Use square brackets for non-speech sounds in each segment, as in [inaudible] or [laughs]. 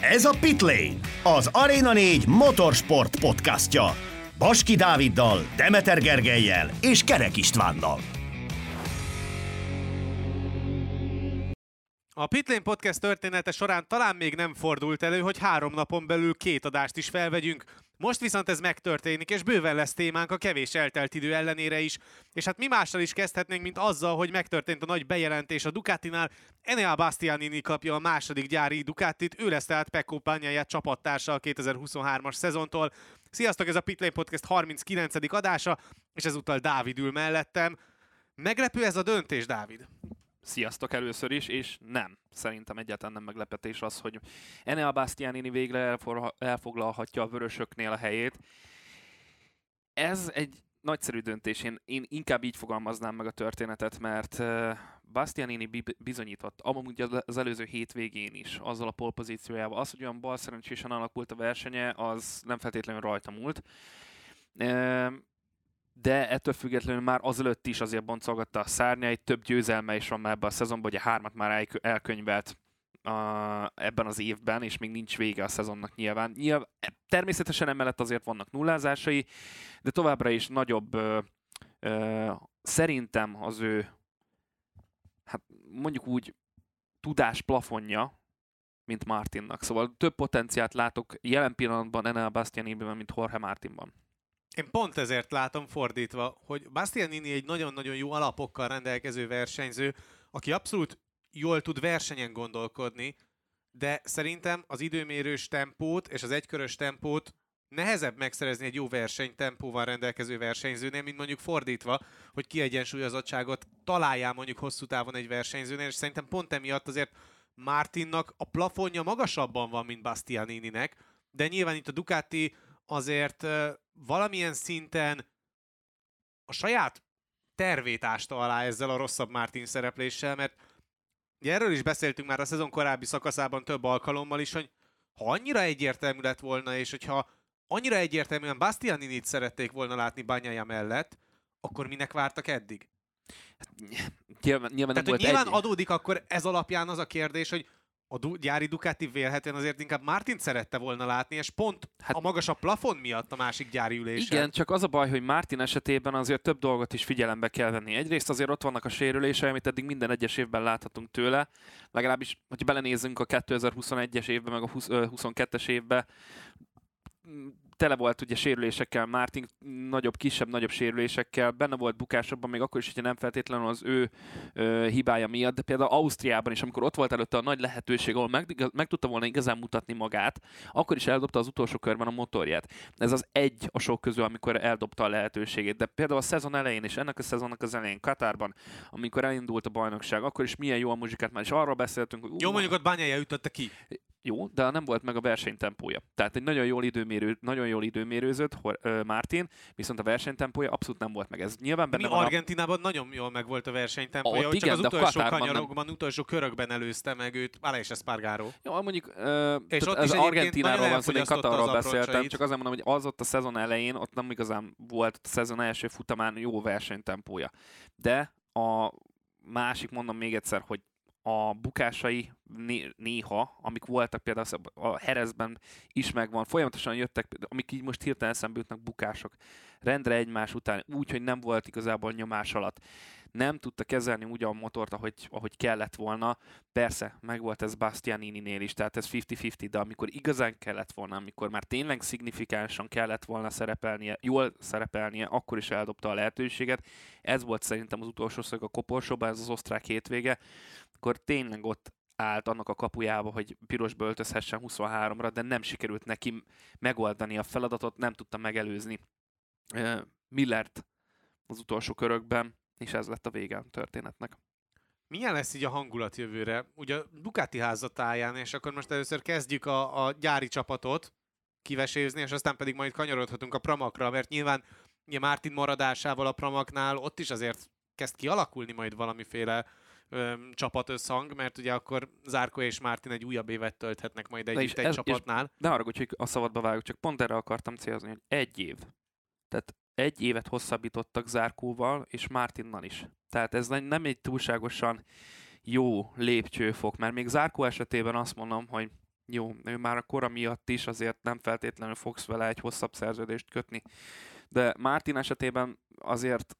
Ez a Pitlane, az Arena 4 motorsport podcastja. Baski Dáviddal, Demeter Gergelyel és Kerek Istvánnal. A Pitlane Podcast története során talán még nem fordult elő, hogy három napon belül két adást is felvegyünk. Most viszont ez megtörténik, és bőven lesz témánk a kevés eltelt idő ellenére is. És hát mi mással is kezdhetnénk, mint azzal, hogy megtörtént a nagy bejelentés a Ducatinál. Enea Bastianini kapja a második gyári Ducatit, ő lesz tehát Pecco Bagnaia csapattársa a 2023-as szezontól. Sziasztok, ez a Pitlane Podcast 39. adása, és ezúttal Dávid ül mellettem. Meglepő ez a döntés, Dávid? Sziasztok először is, és nem, szerintem egyáltalán nem meglepetés az, hogy Enea Bastianini végre elfoglalhatja a vörösöknél a helyét. Ez egy nagyszerű döntés, én, én inkább így fogalmaznám meg a történetet, mert Bastianini bizonyított, amúgy az előző hétvégén is, azzal a polpozíciójával, az, hogy olyan bal szerencsésen alakult a versenye, az nem feltétlenül rajta múlt de ettől függetlenül már azelőtt is azért boncolgatta a szárnyait, több győzelme is van már ebben a szezonban, ugye hármat már elkönyvelt a, ebben az évben, és még nincs vége a szezonnak nyilván. nyilván. Természetesen emellett azért vannak nullázásai, de továbbra is nagyobb ö, ö, szerintem az ő hát mondjuk úgy tudás plafonja, mint Martinnak. Szóval több potenciát látok jelen pillanatban Enel Bastianiniben, mint Jorge Martinban. Én pont ezért látom fordítva, hogy Bastianini egy nagyon-nagyon jó alapokkal rendelkező versenyző, aki abszolút jól tud versenyen gondolkodni, de szerintem az időmérős tempót és az egykörös tempót nehezebb megszerezni egy jó versenytempóval rendelkező versenyzőnél, mint mondjuk fordítva, hogy kiegyensúlyozottságot találjál mondjuk hosszú távon egy versenyzőnél, és szerintem pont emiatt azért Martinnak a plafonja magasabban van, mint Bastianininek, de nyilván itt a Ducati azért valamilyen szinten a saját tervét ásta alá ezzel a rosszabb Martin szerepléssel, mert ugye erről is beszéltünk már a szezon korábbi szakaszában több alkalommal is, hogy ha annyira egyértelmű lett volna, és hogyha annyira egyértelműen Bastianinit szerették volna látni Banyaja mellett, akkor minek vártak eddig? Hát, nyilván, nyilván, Tehát, hogy nyilván egy... adódik akkor ez alapján az a kérdés, hogy a du- gyári Ducati vélhetően azért inkább Martin szerette volna látni, és pont hát, a magasabb plafon miatt a másik gyári ülésen. Igen, csak az a baj, hogy Martin esetében azért több dolgot is figyelembe kell venni. Egyrészt azért ott vannak a sérülései, amit eddig minden egyes évben láthatunk tőle, legalábbis, hogy belenézzünk a 2021-es évbe, meg a 22-es évbe, tele volt ugye sérülésekkel, Martin nagyobb, kisebb, nagyobb sérülésekkel, benne volt bukásokban, még akkor is, hogyha nem feltétlenül az ő ö, hibája miatt, de például Ausztriában is, amikor ott volt előtte a nagy lehetőség, ahol meg, meg tudta volna igazán mutatni magát, akkor is eldobta az utolsó körben a motorját. Ez az egy a sok közül, amikor eldobta a lehetőségét. De például a szezon elején és ennek a szezonnak az elején, Katárban, amikor elindult a bajnokság, akkor is milyen jó a muzsikát már, és arról beszéltünk, hogy... Jó, mondjuk ott bányája ütötte ki jó, de nem volt meg a versenytempója. Tehát egy nagyon jól, időmérő, nagyon jól időmérőzött Martin, viszont a versenytempója abszolút nem volt meg. Ez nyilván benne Mi van Argentinában a... nagyon jól meg volt a versenytempója, hogy csak az utolsó kanyarokban, nem... utolsó körökben előzte meg őt, Aleix Espargaró. Jó, mondjuk uh, és ott az Argentináról van szó, én Katarról beszéltem, csak azért mondom, hogy az ott a szezon elején, ott nem igazán volt a szezon első futamán jó versenytempója. De a másik, mondom még egyszer, hogy a bukásai néha, amik voltak például a Herezben is megvan, folyamatosan jöttek, amik így most hirtelen eszembe jutnak bukások, rendre egymás után, úgy, hogy nem volt igazából nyomás alatt nem tudta kezelni úgy a motort, ahogy, ahogy kellett volna. Persze, meg volt ez Bastianini-nél is, tehát ez 50-50, de amikor igazán kellett volna, amikor már tényleg szignifikánsan kellett volna szerepelnie, jól szerepelnie, akkor is eldobta a lehetőséget. Ez volt szerintem az utolsó szög a koporsóban, ez az osztrák hétvége, akkor tényleg ott állt annak a kapujába, hogy pirosba öltözhessen 23-ra, de nem sikerült neki megoldani a feladatot, nem tudta megelőzni Millert az utolsó körökben és ez lett a vége a történetnek. Milyen lesz így a hangulat jövőre? Ugye Ducati házatáján, és akkor most először kezdjük a, a gyári csapatot kivesézni, és aztán pedig majd kanyarodhatunk a Pramakra, mert nyilván ugye Martin maradásával a Pramaknál ott is azért kezd kialakulni majd valamiféle öm, csapatösszhang, mert ugye akkor Zárko és Mártin egy újabb évet tölthetnek majd együtt egy ez, csapatnál. Ne arra, hogy a szabadba vágok, csak pont erre akartam célzni, hogy egy év. Tehát egy évet hosszabbítottak Zárkóval és Martinnal is. Tehát ez nem egy túlságosan jó lépcsőfok, mert még Zárkó esetében azt mondom, hogy jó, ő már a kora miatt is azért nem feltétlenül fogsz vele egy hosszabb szerződést kötni. De Martin esetében azért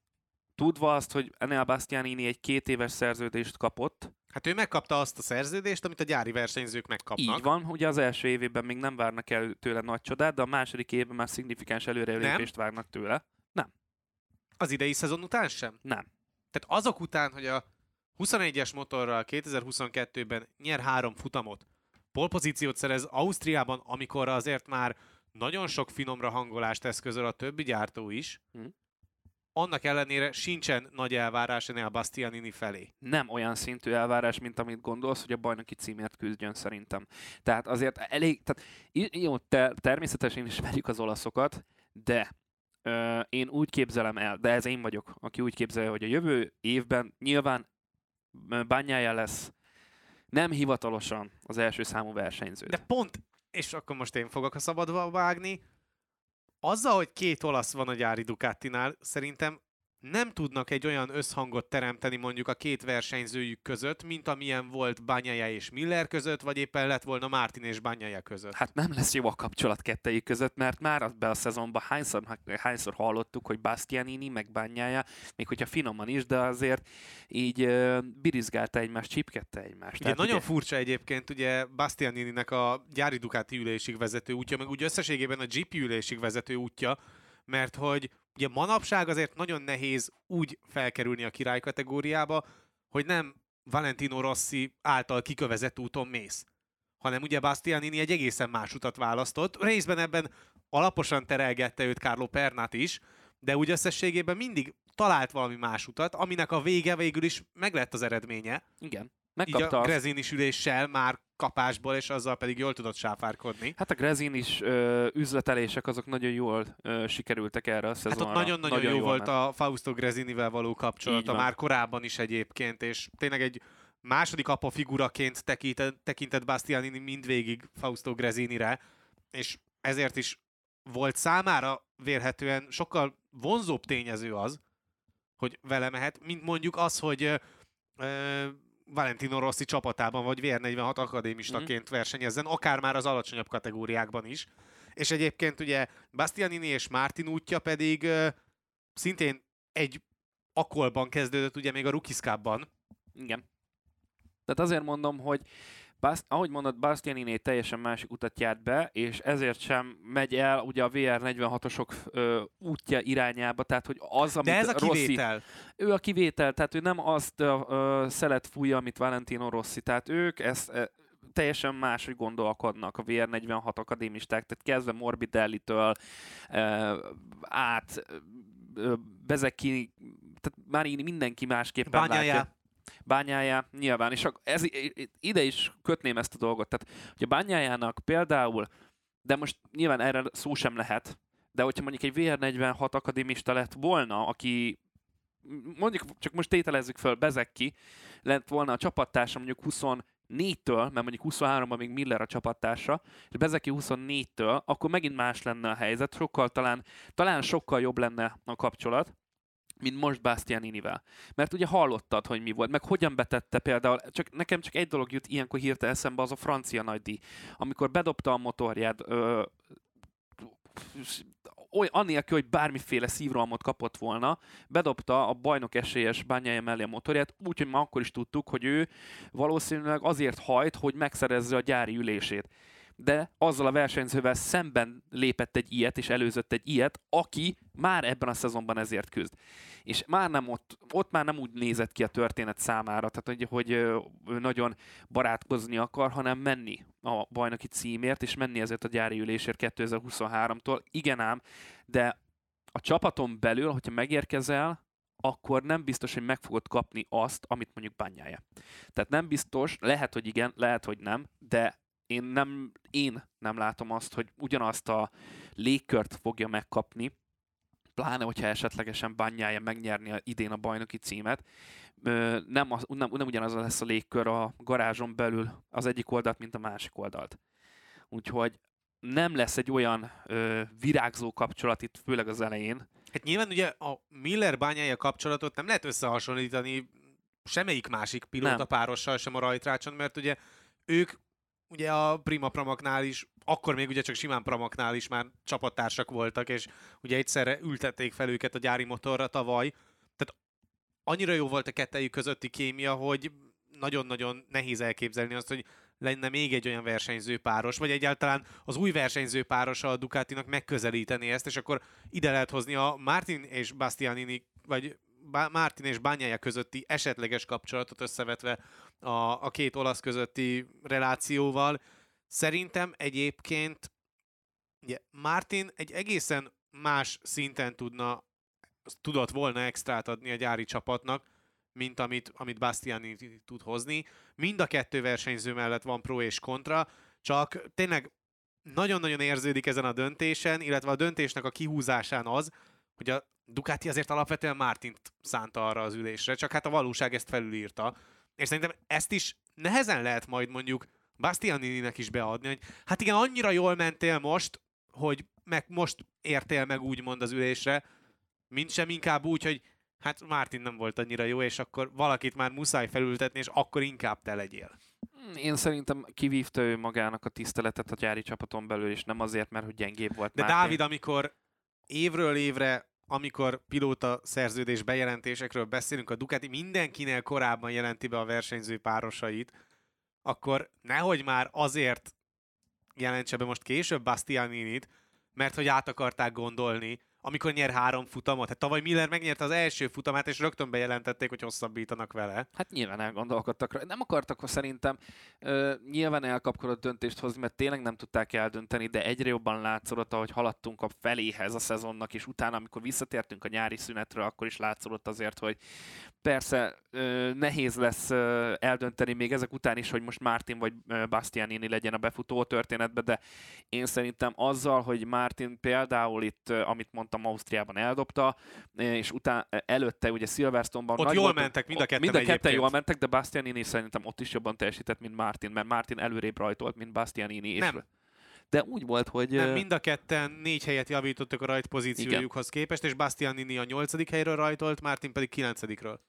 tudva azt, hogy Enel Bastianini egy két éves szerződést kapott. Hát ő megkapta azt a szerződést, amit a gyári versenyzők megkapnak. Így van, ugye az első évében még nem várnak el tőle nagy csodát, de a második évben már szignifikáns előrelépést várnak tőle. Nem. Az idei szezon után sem? Nem. Tehát azok után, hogy a 21-es motorral 2022-ben nyer három futamot, polpozíciót szerez Ausztriában, amikor azért már nagyon sok finomra hangolást eszközöl a többi gyártó is, hmm. Annak ellenére sincsen nagy elvárás a Bastianini felé. Nem olyan szintű elvárás, mint amit gondolsz, hogy a bajnoki címért küzdjön szerintem. Tehát azért elég, tehát jó, te, természetesen ismerjük az olaszokat, de ö, én úgy képzelem el, de ez én vagyok, aki úgy képzelje, hogy a jövő évben nyilván bányája lesz nem hivatalosan az első számú versenyző. De pont, és akkor most én fogok a szabadba vágni, azzal, hogy két olasz van a gyári Ducatinál, szerintem nem tudnak egy olyan összhangot teremteni mondjuk a két versenyzőjük között, mint amilyen volt Banyaja és Miller között, vagy éppen lett volna Martin és Banyaja között. Hát nem lesz jó a kapcsolat kettejük között, mert már be a szezonban hányszor, hányszor hallottuk, hogy Bastianini meg Banyaja, még hogyha finoman is, de azért így uh, birizgálta egymást, csipkedte egymást. Ugye Tehát nagyon ugye... furcsa egyébként, ugye Bastianininek a gyári Ducati ülésig vezető útja, meg úgy összességében a GP ülésig vezető útja, mert hogy ugye manapság azért nagyon nehéz úgy felkerülni a király kategóriába, hogy nem Valentino Rossi által kikövezett úton mész, hanem ugye Bastianini egy egészen más utat választott. Részben ebben alaposan terelgette őt Carlo Pernát is, de úgy összességében mindig talált valami más utat, aminek a vége végül is meg az eredménye. Igen. Megkapta Így a Grezinis üléssel már kapásból, és azzal pedig jól tudott sáfárkodni. Hát a Grezin is ö, üzletelések azok nagyon jól ö, sikerültek erre a szezonra. Hát ott nagyon-nagyon nagyon jó volt ment. a Fausto Grezinivel való kapcsolata, már korábban is egyébként, és tényleg egy második apa figuraként tekintett, tekintett Bastianini mindvégig Fausto Grezinire, és ezért is volt számára vélhetően sokkal vonzóbb tényező az, hogy vele mehet, mint mondjuk az, hogy ö, Valentino Rossi csapatában, vagy VR46 akadémistaként mm. versenyezzen, akár már az alacsonyabb kategóriákban is. És egyébként ugye Bastianini és Martin útja pedig uh, szintén egy akolban kezdődött, ugye még a Rukiszkában. Igen. Tehát azért mondom, hogy Bast, ahogy mondod, Bastianiné teljesen másik utat járt be, és ezért sem megy el ugye a VR46-osok ö, útja irányába, tehát hogy az, amit De ez a kivétel. Rossi, ő a kivétel, tehát ő nem azt ö, ö, szelet fújja, amit Valentino Rossi, tehát ők ezt ö, teljesen máshogy gondolkodnak a VR46 akadémisták, tehát kezdve Morbidelli-től át ö, Bezeki, tehát már mindenki másképpen Bányájá. látja bányájá nyilván, és ez, ide is kötném ezt a dolgot. Tehát, hogy a bányájának például, de most nyilván erre szó sem lehet, de hogyha mondjuk egy VR46 akadémista lett volna, aki mondjuk csak most tételezzük föl, Bezekki lett volna a csapattársa mondjuk 24-től, mert mondjuk 23-ban még Miller a csapattársa, és Bezeki 24-től, akkor megint más lenne a helyzet, sokkal talán, talán sokkal jobb lenne a kapcsolat, mint most Bastianinivel. Mert ugye hallottad, hogy mi volt, meg hogyan betette például, csak nekem csak egy dolog jut ilyenkor hirtelen eszembe, az a francia nagydíj. Amikor bedobta a motorját, ö, oly, annélkül, hogy bármiféle szívrohamot kapott volna, bedobta a bajnok esélyes bányája mellé a motorját, úgyhogy ma akkor is tudtuk, hogy ő valószínűleg azért hajt, hogy megszerezze a gyári ülését de azzal a versenyzővel szemben lépett egy ilyet, és előzött egy ilyet, aki már ebben a szezonban ezért küzd. És már nem ott, ott már nem úgy nézett ki a történet számára, tehát hogy, hogy ő nagyon barátkozni akar, hanem menni a bajnoki címért, és menni ezért a gyári ülésért 2023-tól. Igen ám, de a csapaton belül, hogyha megérkezel, akkor nem biztos, hogy meg fogod kapni azt, amit mondjuk bányája. Tehát nem biztos, lehet, hogy igen, lehet, hogy nem, de én nem, én nem látom azt, hogy ugyanazt a légkört fogja megkapni, pláne, hogyha esetlegesen bányája megnyerni a, idén a bajnoki címet, nem, az, nem, nem ugyanaz lesz a légkör a garázson belül az egyik oldalt, mint a másik oldalt. Úgyhogy nem lesz egy olyan ö, virágzó kapcsolat itt, főleg az elején. Hát nyilván ugye a Miller bányája kapcsolatot nem lehet összehasonlítani semmelyik másik pilóta párossal sem a rajtrácson, mert ugye ők ugye a Prima Pramaknál is, akkor még ugye csak simán Pramaknál is már csapattársak voltak, és ugye egyszerre ültették fel őket a gyári motorra tavaly. Tehát annyira jó volt a kettejük közötti kémia, hogy nagyon-nagyon nehéz elképzelni azt, hogy lenne még egy olyan versenyző páros, vagy egyáltalán az új versenyző páros a Ducatinak megközelíteni ezt, és akkor ide lehet hozni a Martin és Bastianini, vagy Martin és Bányája közötti esetleges kapcsolatot összevetve a, a két olasz közötti relációval. Szerintem egyébként ugye, Martin egy egészen más szinten tudna, tudott volna extrát adni a gyári csapatnak, mint amit, amit Bastiani tud hozni. Mind a kettő versenyző mellett van pro és kontra, csak tényleg nagyon-nagyon érződik ezen a döntésen, illetve a döntésnek a kihúzásán az, hogy a Ducati azért alapvetően Mártint szánta arra az ülésre, csak hát a valóság ezt felülírta. És szerintem ezt is nehezen lehet majd mondjuk Bastianininek is beadni, hogy hát igen, annyira jól mentél most, hogy meg most értél meg úgymond az ülésre, mint sem inkább úgy, hogy hát Mártin nem volt annyira jó, és akkor valakit már muszáj felültetni, és akkor inkább te legyél. Én szerintem kivívta ő magának a tiszteletet a gyári csapaton belül, és nem azért, mert hogy gyengébb volt De Mártin. Dávid, amikor évről évre amikor pilóta szerződés bejelentésekről beszélünk, a Ducati mindenkinél korábban jelenti be a versenyző párosait, akkor nehogy már azért jelentse be most később Bastianinit, mert hogy át akarták gondolni, amikor nyer három futamot. Hát tavaly Miller megnyerte az első futamát, és rögtön bejelentették, hogy hosszabbítanak vele. Hát nyilván elgondolkodtak rá. Nem akartak szerintem ö, nyilván elkapkodott döntést hozni, mert tényleg nem tudták eldönteni, de egyre jobban látszódott, ahogy haladtunk a feléhez a szezonnak, és utána, amikor visszatértünk a nyári szünetről, akkor is látszódott azért, hogy persze ö, nehéz lesz ö, eldönteni még ezek után is, hogy most Martin vagy Bastianini legyen a befutó történetbe, de én szerintem azzal, hogy Martin például itt, amit mondtam, mondtam, Ausztriában eldobta, és utána előtte ugye Silverstone-ban... Ott jól volt, mentek, mind a ketten Mind a ketten jól mentek, de Bastianini szerintem ott is jobban teljesített, mint Martin, mert Martin előrébb rajtolt, mint Bastianini. És nem. De úgy volt, hogy... Nem, mind a ketten négy helyet javítottak a rajt pozíciójukhoz képest, és Bastianini a nyolcadik helyről rajtolt, Martin pedig kilencedikről.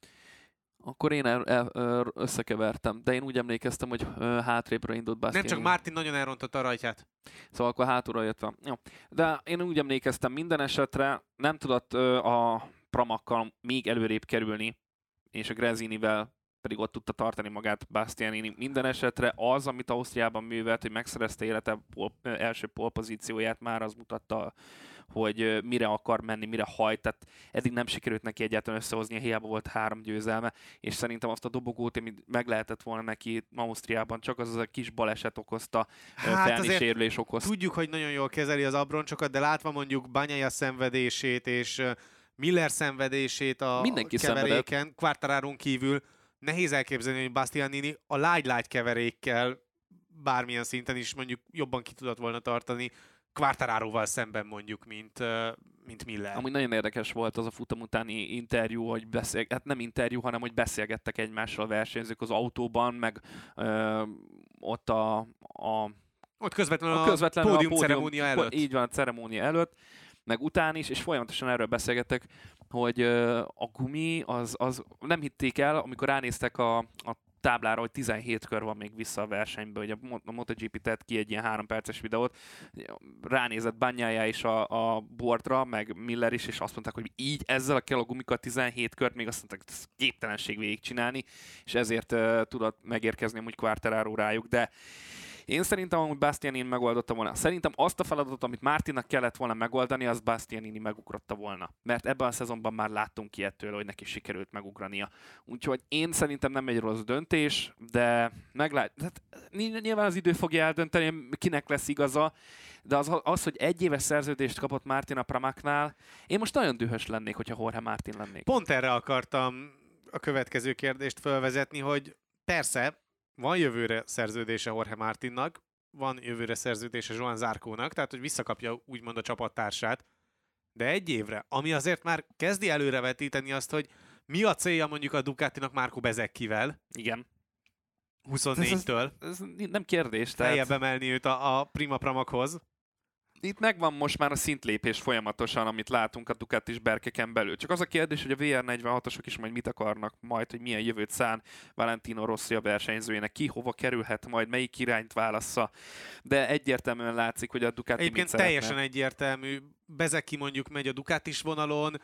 Akkor én el, el, összekevertem, de én úgy emlékeztem, hogy hátrébről indult Bastianini. Nem, csak Martin nagyon elrontotta a rajtját. Szóval akkor hátulra jött van. Jó. De én úgy emlékeztem minden esetre, nem tudott a pramakkal még előrébb kerülni, és a Grezinivel pedig ott tudta tartani magát Bastianini. Minden esetre az, amit Ausztriában művelt, hogy megszerezte élete pol, első polpozícióját, már az mutatta hogy mire akar menni, mire hajt, tehát eddig nem sikerült neki egyáltalán összehozni, hiába volt három győzelme, és szerintem azt a dobogót, amit meg lehetett volna neki Ausztriában, csak az, az a kis baleset okozta, hát sérülés okozta. Tudjuk, hogy nagyon jól kezeli az abroncsokat, de látva mondjuk Banyaja szenvedését és Miller szenvedését a Mindenki keveréken, Quartarárón kívül, nehéz elképzelni, hogy Bastianini a lágy-lágy keverékkel bármilyen szinten is mondjuk jobban ki tudott volna tartani Quartararóval szemben mondjuk, mint, mint Miller. Ami nagyon érdekes volt az a futam utáni interjú, hogy beszél, hát nem interjú, hanem hogy beszélgettek egymással a versenyzők az autóban, meg ö, ott a, a ott közvetlenül a, közvetlenül a pódium, a pódium ceremónia előtt. Így van, a ceremónia előtt, meg után is, és folyamatosan erről beszélgettek, hogy a gumi, az, az nem hitték el, amikor ránéztek a, a táblára, hogy 17 kör van még vissza a versenybe, hogy a MotoGP tett ki egy ilyen három perces videót, ránézett Banyája is a, a boardra, meg Miller is, és azt mondták, hogy így ezzel a gumikat 17 kört, még azt mondták, hogy ez képtelenség végigcsinálni, és ezért uh, tudott megérkezni amúgy Quartararo rájuk, de én szerintem hogy Bastianini megoldotta volna. Szerintem azt a feladatot, amit Mártinak kellett volna megoldani, az Bastianini megugrotta volna. Mert ebben a szezonban már láttunk ki ettől, hogy neki sikerült megugrania. Úgyhogy én szerintem nem egy rossz döntés, de meglát... Hát, nyilván az idő fogja eldönteni, kinek lesz igaza, de az, az, hogy egy éves szerződést kapott Martin a Pramaknál, én most nagyon dühös lennék, hogyha Jorge Martin lennék. Pont erre akartam a következő kérdést felvezetni, hogy persze, van jövőre szerződése Jorge Martinnak, van jövőre szerződése Joan Zárkónak, tehát hogy visszakapja úgymond a csapattársát, de egy évre, ami azért már kezdi előrevetíteni azt, hogy mi a célja mondjuk a Ducatinak Márko Bezekkivel. Igen. 24-től. Ez, ez, ez nem kérdés. Tehát... Feljebb emelni őt a, a Prima Pramakhoz. Itt megvan most már a szintlépés folyamatosan, amit látunk a Ducatis berkeken belül. Csak az a kérdés, hogy a VR46-osok is majd mit akarnak majd, hogy milyen jövőt szán Valentino Rossi a versenyzőjének, ki hova kerülhet majd, melyik irányt válassza. De egyértelműen látszik, hogy a Ducati Egyébként mit teljesen egyértelmű. Bezeki mondjuk megy a Ducatis vonalon,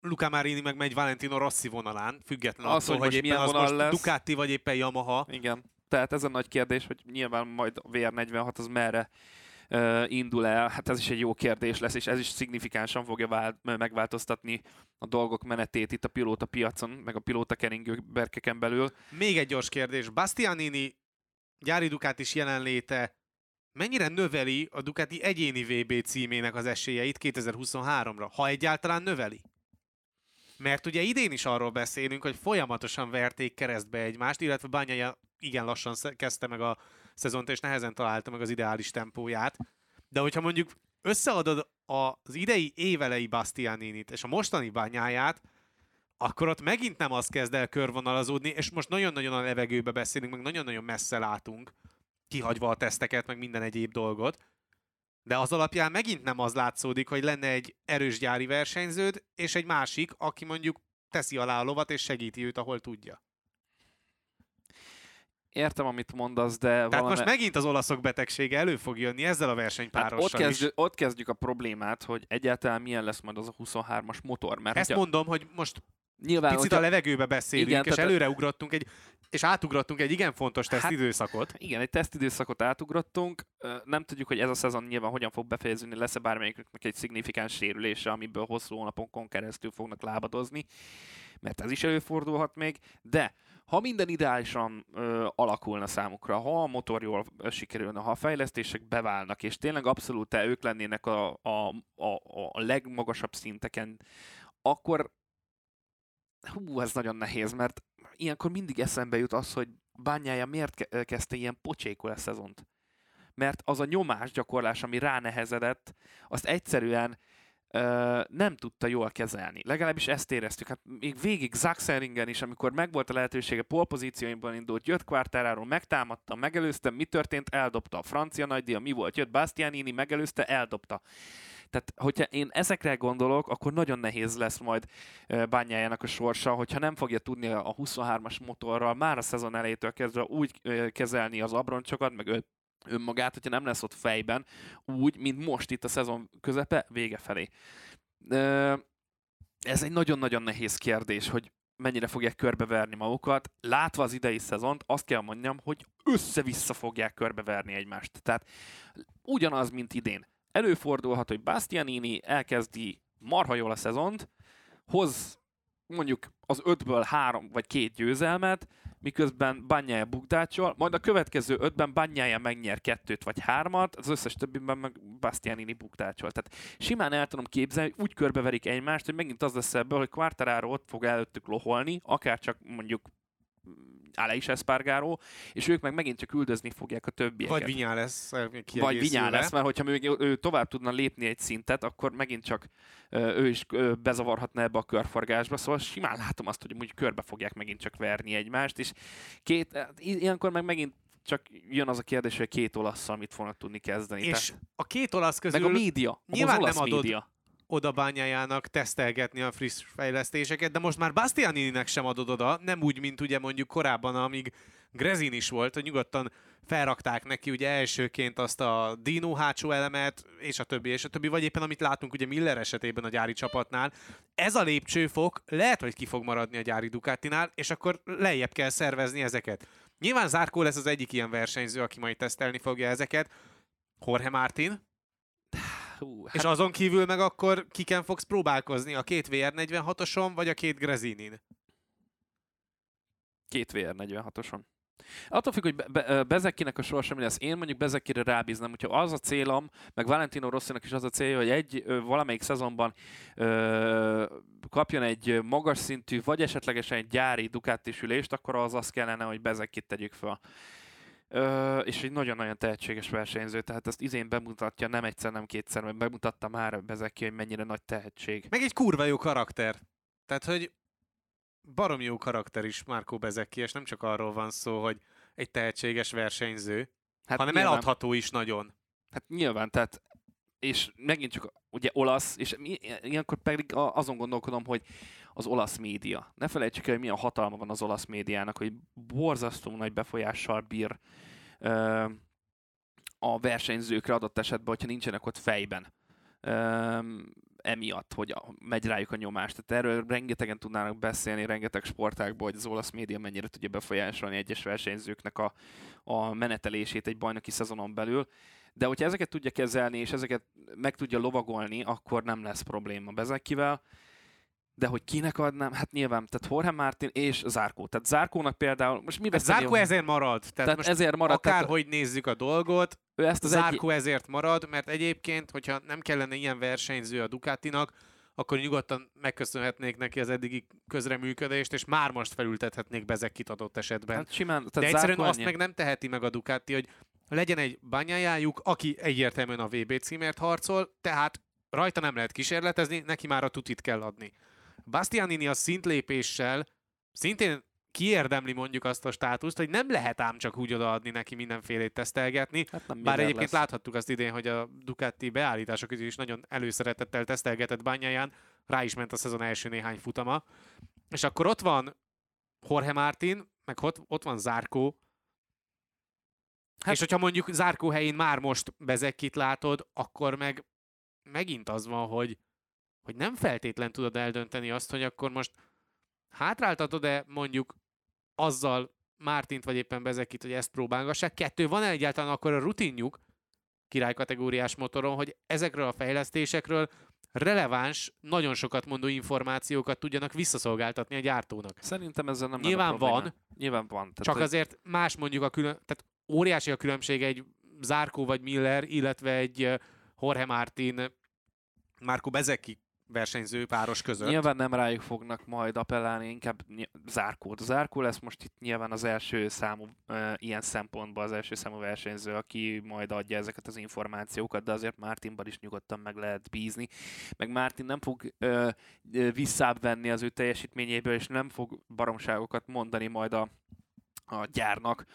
Luca Marini meg megy Valentino Rossi vonalán, függetlenül attól, hogy, hogy éppen az most lesz. Ducati vagy éppen Yamaha. Igen. Tehát ez a nagy kérdés, hogy nyilván majd a VR46 az merre indul el, hát ez is egy jó kérdés lesz, és ez is szignifikánsan fogja vált, megváltoztatni a dolgok menetét itt a pilóta piacon, meg a pilóta keringő berkeken belül. Még egy gyors kérdés. Bastianini gyári Ducati jelenléte mennyire növeli a Ducati egyéni VB címének az esélyeit 2023-ra, ha egyáltalán növeli? Mert ugye idén is arról beszélünk, hogy folyamatosan verték keresztbe egymást, illetve Bányája igen lassan kezdte meg a szezont, és nehezen találta meg az ideális tempóját. De hogyha mondjuk összeadod az idei évelei Bastianinit és a mostani bányáját, akkor ott megint nem az kezd el körvonalazódni, és most nagyon-nagyon a levegőbe beszélünk, meg nagyon-nagyon messze látunk, kihagyva a teszteket, meg minden egyéb dolgot. De az alapján megint nem az látszódik, hogy lenne egy erős gyári versenyződ, és egy másik, aki mondjuk teszi alá a lovat, és segíti őt, ahol tudja. Értem, amit mondasz, de Tehát valami... most megint az olaszok betegsége elő fog jönni ezzel a versenypárossal hát ott, kezdjük, is. ott kezdjük a problémát, hogy egyáltalán milyen lesz majd az a 23-as motor. Mert Ezt hogyha... mondom, hogy most Nyilván, picit hogyha... a levegőbe beszélünk, igen, és tehát... előreugrottunk egy, és átugrottunk egy igen fontos hát, tesztidőszakot. Hát, igen, egy tesztidőszakot átugrottunk. Nem tudjuk, hogy ez a szezon nyilván hogyan fog befejeződni, lesz-e bármelyiknek egy szignifikáns sérülése, amiből hosszú hónapon keresztül fognak lábadozni, mert ez is előfordulhat még, de ha minden ideálisan ö, alakulna számukra, ha a motor jól sikerülne, ha a fejlesztések beválnak, és tényleg abszolút ők lennének a, a, a, a legmagasabb szinteken, akkor hú, ez nagyon nehéz, mert ilyenkor mindig eszembe jut az, hogy bányája miért kezdte ilyen pocsékol a szezont. Mert az a nyomás gyakorlás, ami ránehezedett, azt egyszerűen nem tudta jól kezelni. Legalábbis ezt éreztük. Hát még végig Zaxeringen is, amikor megvolt a lehetősége, polpozícióimban indult, jött Quartararo, megtámadta, megelőzte, mi történt? Eldobta. A francia nagydíja, mi volt? Jött Bastianini, megelőzte, eldobta. Tehát, hogyha én ezekre gondolok, akkor nagyon nehéz lesz majd bányájának a sorsa, hogyha nem fogja tudni a 23-as motorral már a szezon elejétől kezdve úgy kezelni az abroncsokat, meg önmagát, hogyha nem lesz ott fejben, úgy, mint most itt a szezon közepe, vége felé. Ez egy nagyon-nagyon nehéz kérdés, hogy mennyire fogják körbeverni magukat. Látva az idei szezont, azt kell mondjam, hogy össze-vissza fogják körbeverni egymást. Tehát ugyanaz, mint idén. Előfordulhat, hogy Bastianini elkezdi marha jól a szezont, hoz mondjuk az ötből három vagy két győzelmet, miközben Banyája bukdácsol, majd a következő ötben Banyája megnyer kettőt vagy hármat, az összes többiben meg Bastianini bukdácsol. Tehát simán el tudom képzelni, hogy úgy körbeverik egymást, hogy megint az lesz ebből, hogy Quartararo ott fog előttük loholni, akár csak mondjuk Alex Espargaró, és ők meg megint csak üldözni fogják a többieket. Vagy Vinyá lesz. Vagy Vinyá lesz, mert hogyha még ő tovább tudna lépni egy szintet, akkor megint csak ő is bezavarhatna ebbe a körforgásba, szóval simán látom azt, hogy úgy körbe fogják megint csak verni egymást, és két, hát ilyenkor meg megint csak jön az a kérdés, hogy a két olasszal mit fognak tudni kezdeni. És Tehát... a két olasz közül... Meg a média. Nyilván nem adod, média oda bányájának tesztelgetni a friss fejlesztéseket, de most már Bastianininek sem adod oda, nem úgy, mint ugye mondjuk korábban, amíg Grezin is volt, hogy nyugodtan felrakták neki ugye elsőként azt a Dino hátsó elemet, és a többi, és a többi, vagy éppen amit látunk ugye Miller esetében a gyári csapatnál. Ez a lépcsőfok lehet, hogy ki fog maradni a gyári Ducatinál, és akkor lejjebb kell szervezni ezeket. Nyilván Zárkó lesz az egyik ilyen versenyző, aki majd tesztelni fogja ezeket. Jorge Martin, Hú, hát... És azon kívül meg akkor kiken fogsz próbálkozni? A két VR46-oson, vagy a két Grezinin? Két VR46-oson. Attól függ, hogy be, be, Bezekinek a sorsa mi lesz. Én mondjuk Bezekire rábíznám, hogyha az a célom, meg Valentino Rossinak is az a célja, hogy egy valamelyik szezonban ö, kapjon egy magas szintű, vagy esetlegesen egy gyári Ducati ülést, akkor az az kellene, hogy Bezekit tegyük fel. Ö, és egy nagyon-nagyon tehetséges versenyző, tehát ezt izén bemutatja nem egyszer, nem kétszer, mert bemutatta már Bezeki, hogy mennyire nagy tehetség. Meg egy kurva jó karakter. Tehát, hogy barom jó karakter is Márkó Bezeki, és nem csak arról van szó, hogy egy tehetséges versenyző, hát hanem nyilván, eladható is nagyon. Hát nyilván, tehát és megint csak ugye olasz, és ilyenkor pedig azon gondolkodom, hogy az olasz média. Ne felejtsük el, hogy milyen hatalma van az olasz médiának, hogy borzasztó nagy befolyással bír ö, a versenyzőkre adott esetben, hogyha nincsenek ott fejben. Ö, emiatt, hogy megy rájuk a nyomás. Tehát erről rengetegen tudnának beszélni, rengeteg sportákból, hogy az olasz média mennyire tudja befolyásolni egyes versenyzőknek a, a menetelését egy bajnoki szezonon belül. De hogyha ezeket tudja kezelni, és ezeket meg tudja lovagolni, akkor nem lesz probléma Bezekivel. De hogy kinek adnám? Hát nyilván, tehát Jorge Martin és Zárkó. Tehát Zárkónak például, most mi hát Zárkó ezért marad. Tehát, tehát most ezért marad. Akárhogy tehát, nézzük a dolgot, ő ezt az Zárkó egy... ezért marad, mert egyébként, hogyha nem kellene ilyen versenyző a Ducatinak, akkor nyugodtan megköszönhetnék neki az eddigi közreműködést, és már most felültethetnék Bezekit adott esetben. Hát simán, tehát De egyszerűen azt meg nem teheti meg a Ducati, hogy legyen egy banyájájuk, aki egyértelműen a VB címért harcol, tehát rajta nem lehet kísérletezni, neki már a tutit kell adni. Bastianini a szintlépéssel szintén kiérdemli mondjuk azt a státuszt, hogy nem lehet ám csak úgy odaadni neki mindenfélét tesztelgetni. Hát nem Bár egyébként lesz. láthattuk azt idén, hogy a Ducati beállítások közül is nagyon előszeretettel tesztelgetett bányáján, rá is ment a szezon első néhány futama. És akkor ott van Jorge Martin, meg ott, ott van Zárkó, Hát, és hogyha mondjuk Zárkó helyén már most Bezekit látod, akkor meg megint az van, hogy, hogy nem feltétlen tudod eldönteni azt, hogy akkor most hátráltatod-e mondjuk azzal Mártint vagy éppen Bezekit, hogy ezt próbálgassák. Kettő, van-e egyáltalán akkor a rutinjuk királykategóriás motoron, hogy ezekről a fejlesztésekről releváns, nagyon sokat mondó információkat tudjanak visszaszolgáltatni a gyártónak. Szerintem ezzel nem Nyilván van. Nyilván van. Tehát csak hogy... azért más mondjuk a külön, tehát óriási a különbség egy Zárkó vagy Miller, illetve egy Jorge Martin, Márko Bezeki versenyző páros között. Nyilván nem rájuk fognak majd appellálni, inkább Zárkót. Zárkó lesz most itt nyilván az első számú e, ilyen szempontból az első számú versenyző, aki majd adja ezeket az információkat, de azért Mártinban is nyugodtan meg lehet bízni. Meg Mártin nem fog e, visszább venni az ő teljesítményéből, és nem fog baromságokat mondani majd a, a gyárnak,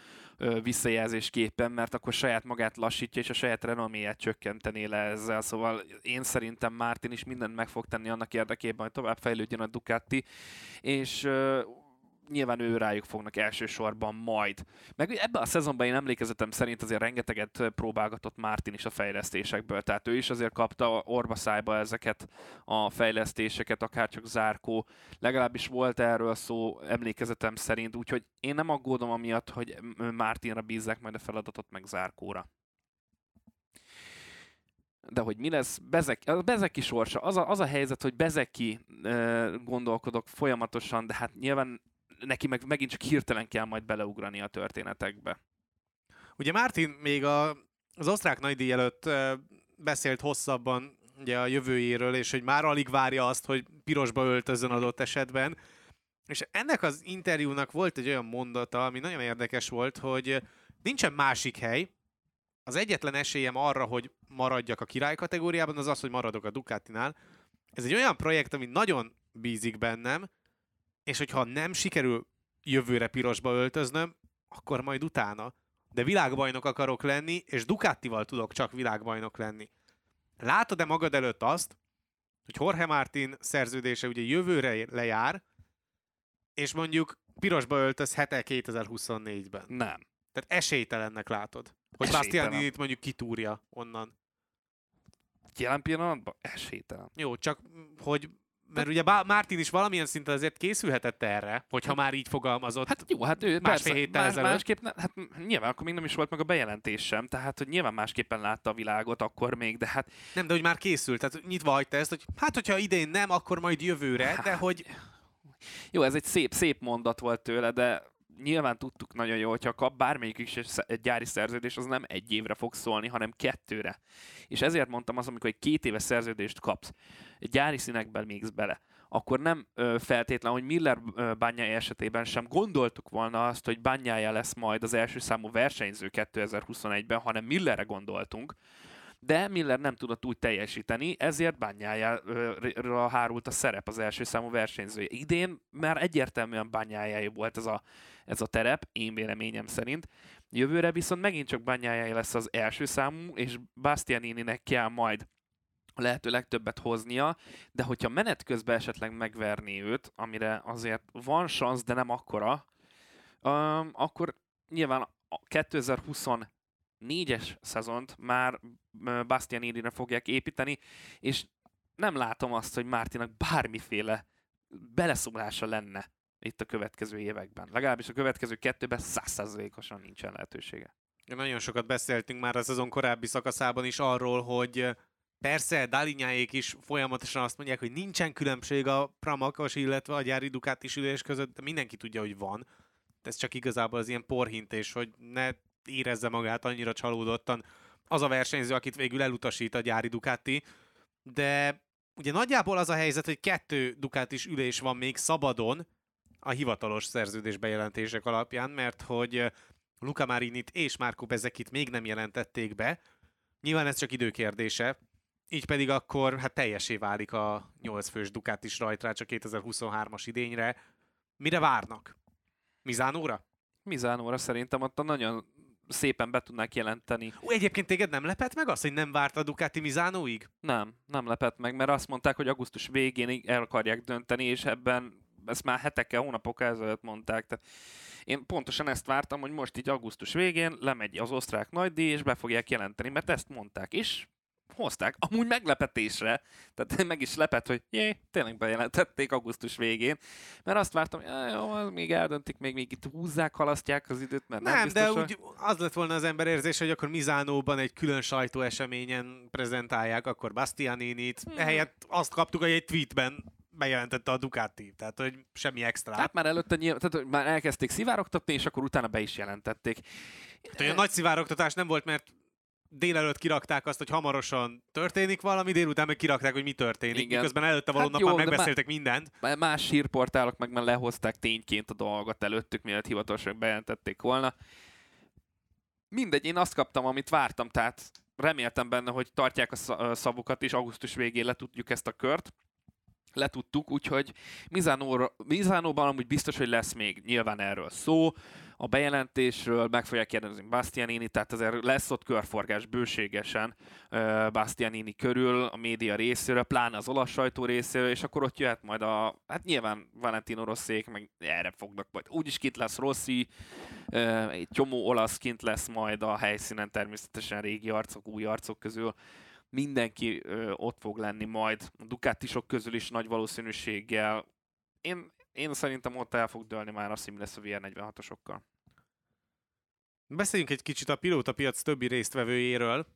visszajelzésképpen, mert akkor saját magát lassítja, és a saját renoméját csökkenteni le ezzel. Szóval én szerintem Martin is mindent meg fog tenni annak érdekében, hogy tovább fejlődjön a Ducati, és nyilván ő rájuk fognak elsősorban majd. Meg ebben a szezonban én emlékezetem szerint azért rengeteget próbálgatott Martin is a fejlesztésekből, tehát ő is azért kapta orba szájba ezeket a fejlesztéseket, akár csak Zárkó, legalábbis volt erről szó emlékezetem szerint, úgyhogy én nem aggódom amiatt, hogy Martinra bízzák majd a feladatot meg Zárkóra. De hogy mi lesz, Bezeki, a Bezeki sorsa, az a, az a helyzet, hogy Bezeki e, gondolkodok folyamatosan, de hát nyilván neki meg megint csak hirtelen kell majd beleugrani a történetekbe. Ugye Martin még a, az osztrák nagydíj előtt beszélt hosszabban ugye a jövőjéről, és hogy már alig várja azt, hogy pirosba öltözön adott esetben. És ennek az interjúnak volt egy olyan mondata, ami nagyon érdekes volt, hogy nincsen másik hely, az egyetlen esélyem arra, hogy maradjak a király kategóriában, az az, hogy maradok a Ducatinál. Ez egy olyan projekt, ami nagyon bízik bennem, és hogyha nem sikerül jövőre pirosba öltöznöm, akkor majd utána. De világbajnok akarok lenni, és Ducatival tudok csak világbajnok lenni. Látod-e magad előtt azt, hogy Jorge Martin szerződése ugye jövőre lejár, és mondjuk pirosba öltözhet-e 2024-ben? Nem. Tehát esélytelennek látod, hogy Bastianini mondjuk kitúrja onnan. Jelen pillanatban esélytelen. Jó, csak hogy mert ugye Martin is valamilyen szinten azért készülhetett erre, hogyha hát, már így fogalmazott. Hát jó, hát ő persze, héttel más, ezelőtt. másképp, ne, hát nyilván akkor még nem is volt meg a bejelentés sem, tehát hogy nyilván másképpen látta a világot akkor még, de hát... Nem, de hogy már készült, tehát nyitva hagyta ezt, hogy hát hogyha idén nem, akkor majd jövőre, hát, de hogy... Jó, ez egy szép, szép mondat volt tőle, de nyilván tudtuk nagyon jó, hogyha kap bármelyik is egy gyári szerződés, az nem egy évre fog szólni, hanem kettőre. És ezért mondtam azt, amikor egy két éves szerződést kapsz, egy gyári színekben még bele, akkor nem feltétlen, hogy Miller bányája esetében sem gondoltuk volna azt, hogy bányája lesz majd az első számú versenyző 2021-ben, hanem Millerre gondoltunk, de Miller nem tudott úgy teljesíteni, ezért bányájára hárult a szerep az első számú versenyzője. Idén már egyértelműen bányájája volt ez a, ez a terep, én véleményem szerint. Jövőre viszont megint csak bányájája lesz az első számú, és Bastianininek kell majd a lehető legtöbbet hoznia, de hogyha menet közben esetleg megverné őt, amire azért van szansz, de nem akkora, um, akkor nyilván 2020 négyes szezont már Bastian Édire fogják építeni, és nem látom azt, hogy Mártinak bármiféle beleszólása lenne itt a következő években. Legalábbis a következő kettőben százszerzalékosan nincsen lehetősége. Nagyon sokat beszéltünk már a szezon korábbi szakaszában is arról, hogy persze Dalinyáék is folyamatosan azt mondják, hogy nincsen különbség a Pramakas, illetve a gyári is ülés között, de mindenki tudja, hogy van. Ez csak igazából az ilyen porhintés, hogy ne érezze magát annyira csalódottan az a versenyző, akit végül elutasít a gyári Ducati, de ugye nagyjából az a helyzet, hogy kettő Ducatis ülés van még szabadon a hivatalos szerződés bejelentések alapján, mert hogy Luca Marinit és Marco Bezekit még nem jelentették be. Nyilván ez csak időkérdése, így pedig akkor hát teljesé válik a 8 fős Ducatis rajtrács a 2023-as idényre. Mire várnak? Mizánóra? Mizánóra szerintem ott nagyon szépen be tudnák jelenteni. Ó, egyébként téged nem lepett meg az, hogy nem várt a Ducati Mizánóig? Nem, nem lepett meg, mert azt mondták, hogy augusztus végén el akarják dönteni, és ebben ezt már hetekkel, hónapokkal ezelőtt mondták. Tehát én pontosan ezt vártam, hogy most így augusztus végén lemegy az osztrák nagydíj, és be fogják jelenteni, mert ezt mondták is, hozták. Amúgy meglepetésre, tehát [laughs] meg is lepett, hogy jé, tényleg bejelentették augusztus végén, mert azt vártam, hogy jó, még eldöntik, még, még itt húzzák, halasztják az időt, mert nem, nem biztos, de úgy az lett volna az ember érzés, hogy akkor Mizánóban egy külön sajtóeseményen prezentálják akkor Bastianinit, hmm. ehelyett azt kaptuk, hogy egy tweetben bejelentette a Ducati, tehát hogy semmi extra. Hát már előtte nyilv... tehát már elkezdték szivárogtatni, és akkor utána be is jelentették. Hát olyan nagy szivárogtatás nem volt, mert délelőtt kirakták azt, hogy hamarosan történik valami, délután meg kirakták, hogy mi történik. Igen. Miközben előtte való hát nap jó, már megbeszéltek má, mindent. Más hírportálok meg már lehozták tényként a dolgot előttük, mielőtt hivatalosan bejelentették volna. Mindegy, én azt kaptam, amit vártam, tehát reméltem benne, hogy tartják a szavukat, és augusztus végén le tudjuk ezt a kört letudtuk, úgyhogy Mizánóban amúgy biztos, hogy lesz még nyilván erről szó, a bejelentésről meg fogják kérdezni Bastianini, tehát azért lesz ott körforgás bőségesen uh, Bastianini körül, a média részéről, pláne az olasz sajtó részéről, és akkor ott jöhet majd a, hát nyilván Valentino Rosszék, meg erre fognak majd. Úgyis kint lesz Rossi, egy csomó olasz kint lesz majd a helyszínen, természetesen régi arcok, új arcok közül mindenki ö, ott fog lenni majd. A Ducatisok közül is nagy valószínűséggel. Én, én szerintem ott el fog dőlni már azt, mi lesz a VR46-osokkal. Beszéljünk egy kicsit a pilóta piac többi résztvevőjéről,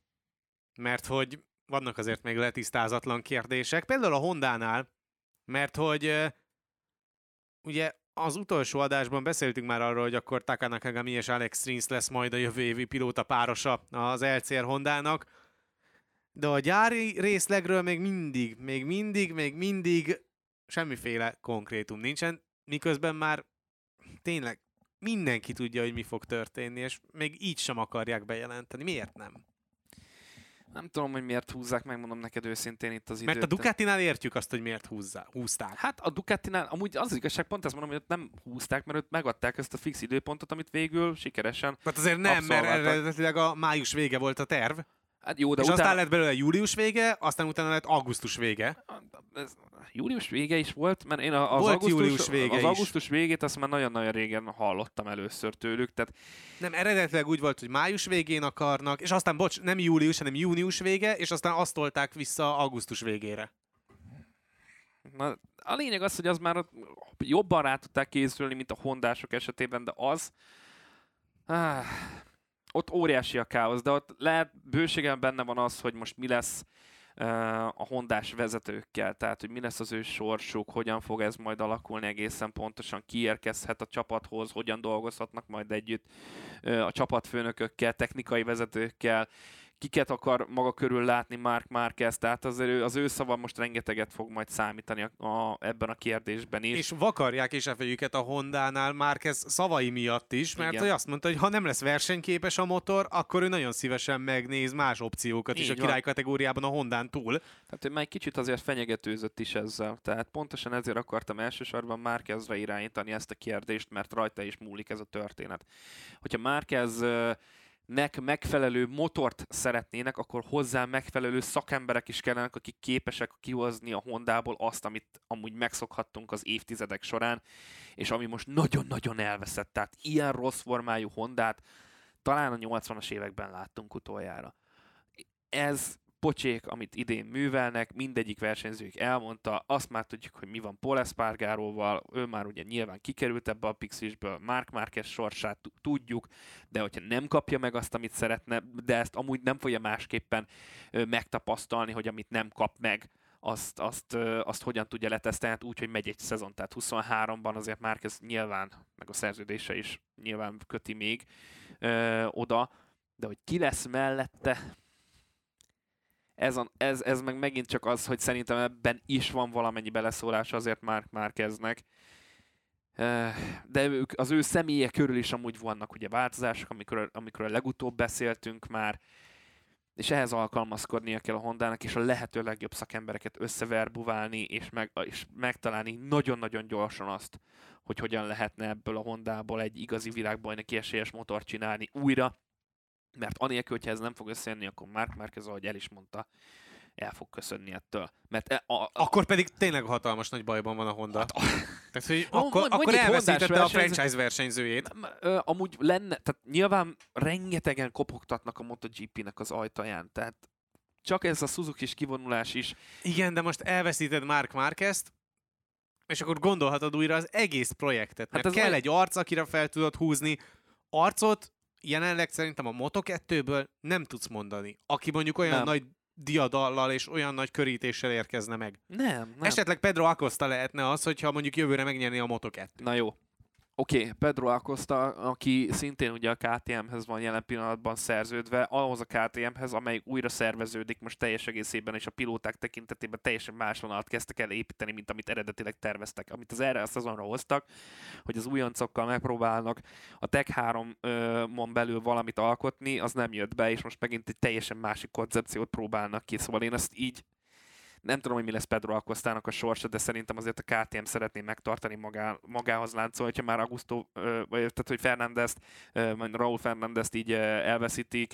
mert hogy vannak azért még letisztázatlan kérdések. Például a Hondánál, mert hogy ugye az utolsó adásban beszéltünk már arról, hogy akkor Taka Nakagami és Alex Rins lesz majd a jövő évi pilóta párosa az LCR Hondának de a gyári részlegről még mindig, még mindig, még mindig semmiféle konkrétum nincsen, miközben már tényleg mindenki tudja, hogy mi fog történni, és még így sem akarják bejelenteni. Miért nem? Nem tudom, hogy miért húzzák, megmondom neked őszintén itt az időt. Mert a Ducatinál értjük azt, hogy miért húzzá, húzták. Hát a Ducatinál, amúgy az, az igazság, pont ezt mondom, hogy ott nem húzták, mert ott megadták ezt a fix időpontot, amit végül sikeresen Hát azért nem, mert eredetileg a május vége volt a terv. Hát jó, de és utána... aztán lett belőle július vége, aztán utána lett augusztus vége. Ez július vége is volt, mert én az, volt augusztus, július vége az augusztus végét azt már nagyon-nagyon régen hallottam először tőlük. Tehát... Nem, eredetileg úgy volt, hogy május végén akarnak, és aztán, bocs, nem július, hanem június vége, és aztán azt tolták vissza augusztus végére. Na, a lényeg az, hogy az már jobban rá tudták készülni, mint a hondások esetében, de az... Ah, ott óriási a káosz, de ott lehet bőségen benne van az, hogy most mi lesz a hondás vezetőkkel, tehát hogy mi lesz az ő sorsuk, hogyan fog ez majd alakulni egészen pontosan, ki érkezhet a csapathoz, hogyan dolgozhatnak majd együtt a csapatfőnökökkel, technikai vezetőkkel, kiket akar maga körül látni Mark Marquez, tehát az ő, az ő szava most rengeteget fog majd számítani a, a, ebben a kérdésben is. És vakarják is a fejüket a Hondánál Marquez szavai miatt is, mert hogy azt mondta, hogy ha nem lesz versenyképes a motor, akkor ő nagyon szívesen megnéz más opciókat Így is a király kategóriában a Hondán túl. Tehát ő már egy kicsit azért fenyegetőzött is ezzel, tehát pontosan ezért akartam elsősorban Marquezre irányítani ezt a kérdést, mert rajta is múlik ez a történet. Hogyha Marquez nek megfelelő motort szeretnének, akkor hozzá megfelelő szakemberek is kellenek, akik képesek kihozni a Hondából azt, amit amúgy megszokhattunk az évtizedek során, és ami most nagyon-nagyon elveszett. Tehát ilyen rossz formájú Hondát talán a 80-as években láttunk utoljára. Ez pocsék, amit idén művelnek, mindegyik versenyzőjük elmondta, azt már tudjuk, hogy mi van Paul Espargaróval, ő már ugye nyilván kikerült ebbe a Pixisből, Mark Marquez sorsát tudjuk, de hogyha nem kapja meg azt, amit szeretne, de ezt amúgy nem fogja másképpen megtapasztalni, hogy amit nem kap meg, azt, azt, azt hogyan tudja letesztelni, hát úgy, hogy megy egy szezon, tehát 23-ban azért már ez nyilván, meg a szerződése is nyilván köti még ö, oda, de hogy ki lesz mellette, ez, a, ez, ez meg megint csak az, hogy szerintem ebben is van valamennyi beleszólás azért már, már kezdnek. De ők, az ő személye körül is amúgy vannak ugye változások, amikor, a legutóbb beszéltünk már, és ehhez alkalmazkodnia kell a Hondának, és a lehető legjobb szakembereket összeverbuválni, és, meg, és megtalálni nagyon-nagyon gyorsan azt, hogy hogyan lehetne ebből a Hondából egy igazi világbajnoki esélyes motort csinálni újra, mert anélkül, hogyha ez nem fog összejönni, akkor Mark Marquez, ahogy el is mondta, el fog köszönni ettől. Mert e, a, a, akkor pedig tényleg hatalmas nagy bajban van a Honda. Hát, tehát, hogy akkor, akkor elveszítette a franchise versenyzőjét. Amúgy lenne, tehát nyilván rengetegen kopogtatnak a MotoGP-nek az ajtaján, tehát csak ez a suzuki kivonulás is. Igen, de most elveszíted Mark Marquez-t, és akkor gondolhatod újra az egész projektet. Mert hát ez kell egy arc, akire fel tudod húzni. Arcot jelenleg szerintem a Moto2-ből nem tudsz mondani. Aki mondjuk olyan nem. nagy diadallal és olyan nagy körítéssel érkezne meg. Nem, nem. Esetleg Pedro Acosta lehetne az, hogyha mondjuk jövőre megnyerni a Moto2. Na jó, Oké, okay, Pedro Acosta, aki szintén ugye a KTM-hez van jelen pillanatban szerződve, ahhoz a KTM-hez, amely újra szerveződik most teljes egészében, és a pilóták tekintetében teljesen más vonalat kezdtek el építeni, mint amit eredetileg terveztek, amit az erre a szezonra hoztak, hogy az újoncokkal megpróbálnak a Tech 3-on belül valamit alkotni, az nem jött be, és most megint egy teljesen másik koncepciót próbálnak ki, szóval én ezt így nem tudom, hogy mi lesz Pedro Alcostának a sorsa, de szerintem azért a KTM szeretné megtartani magá, magához láncol, hogyha már Augusto, vagy tehát hogy Fernandezt, vagy Raúl Fernandezt így elveszítik.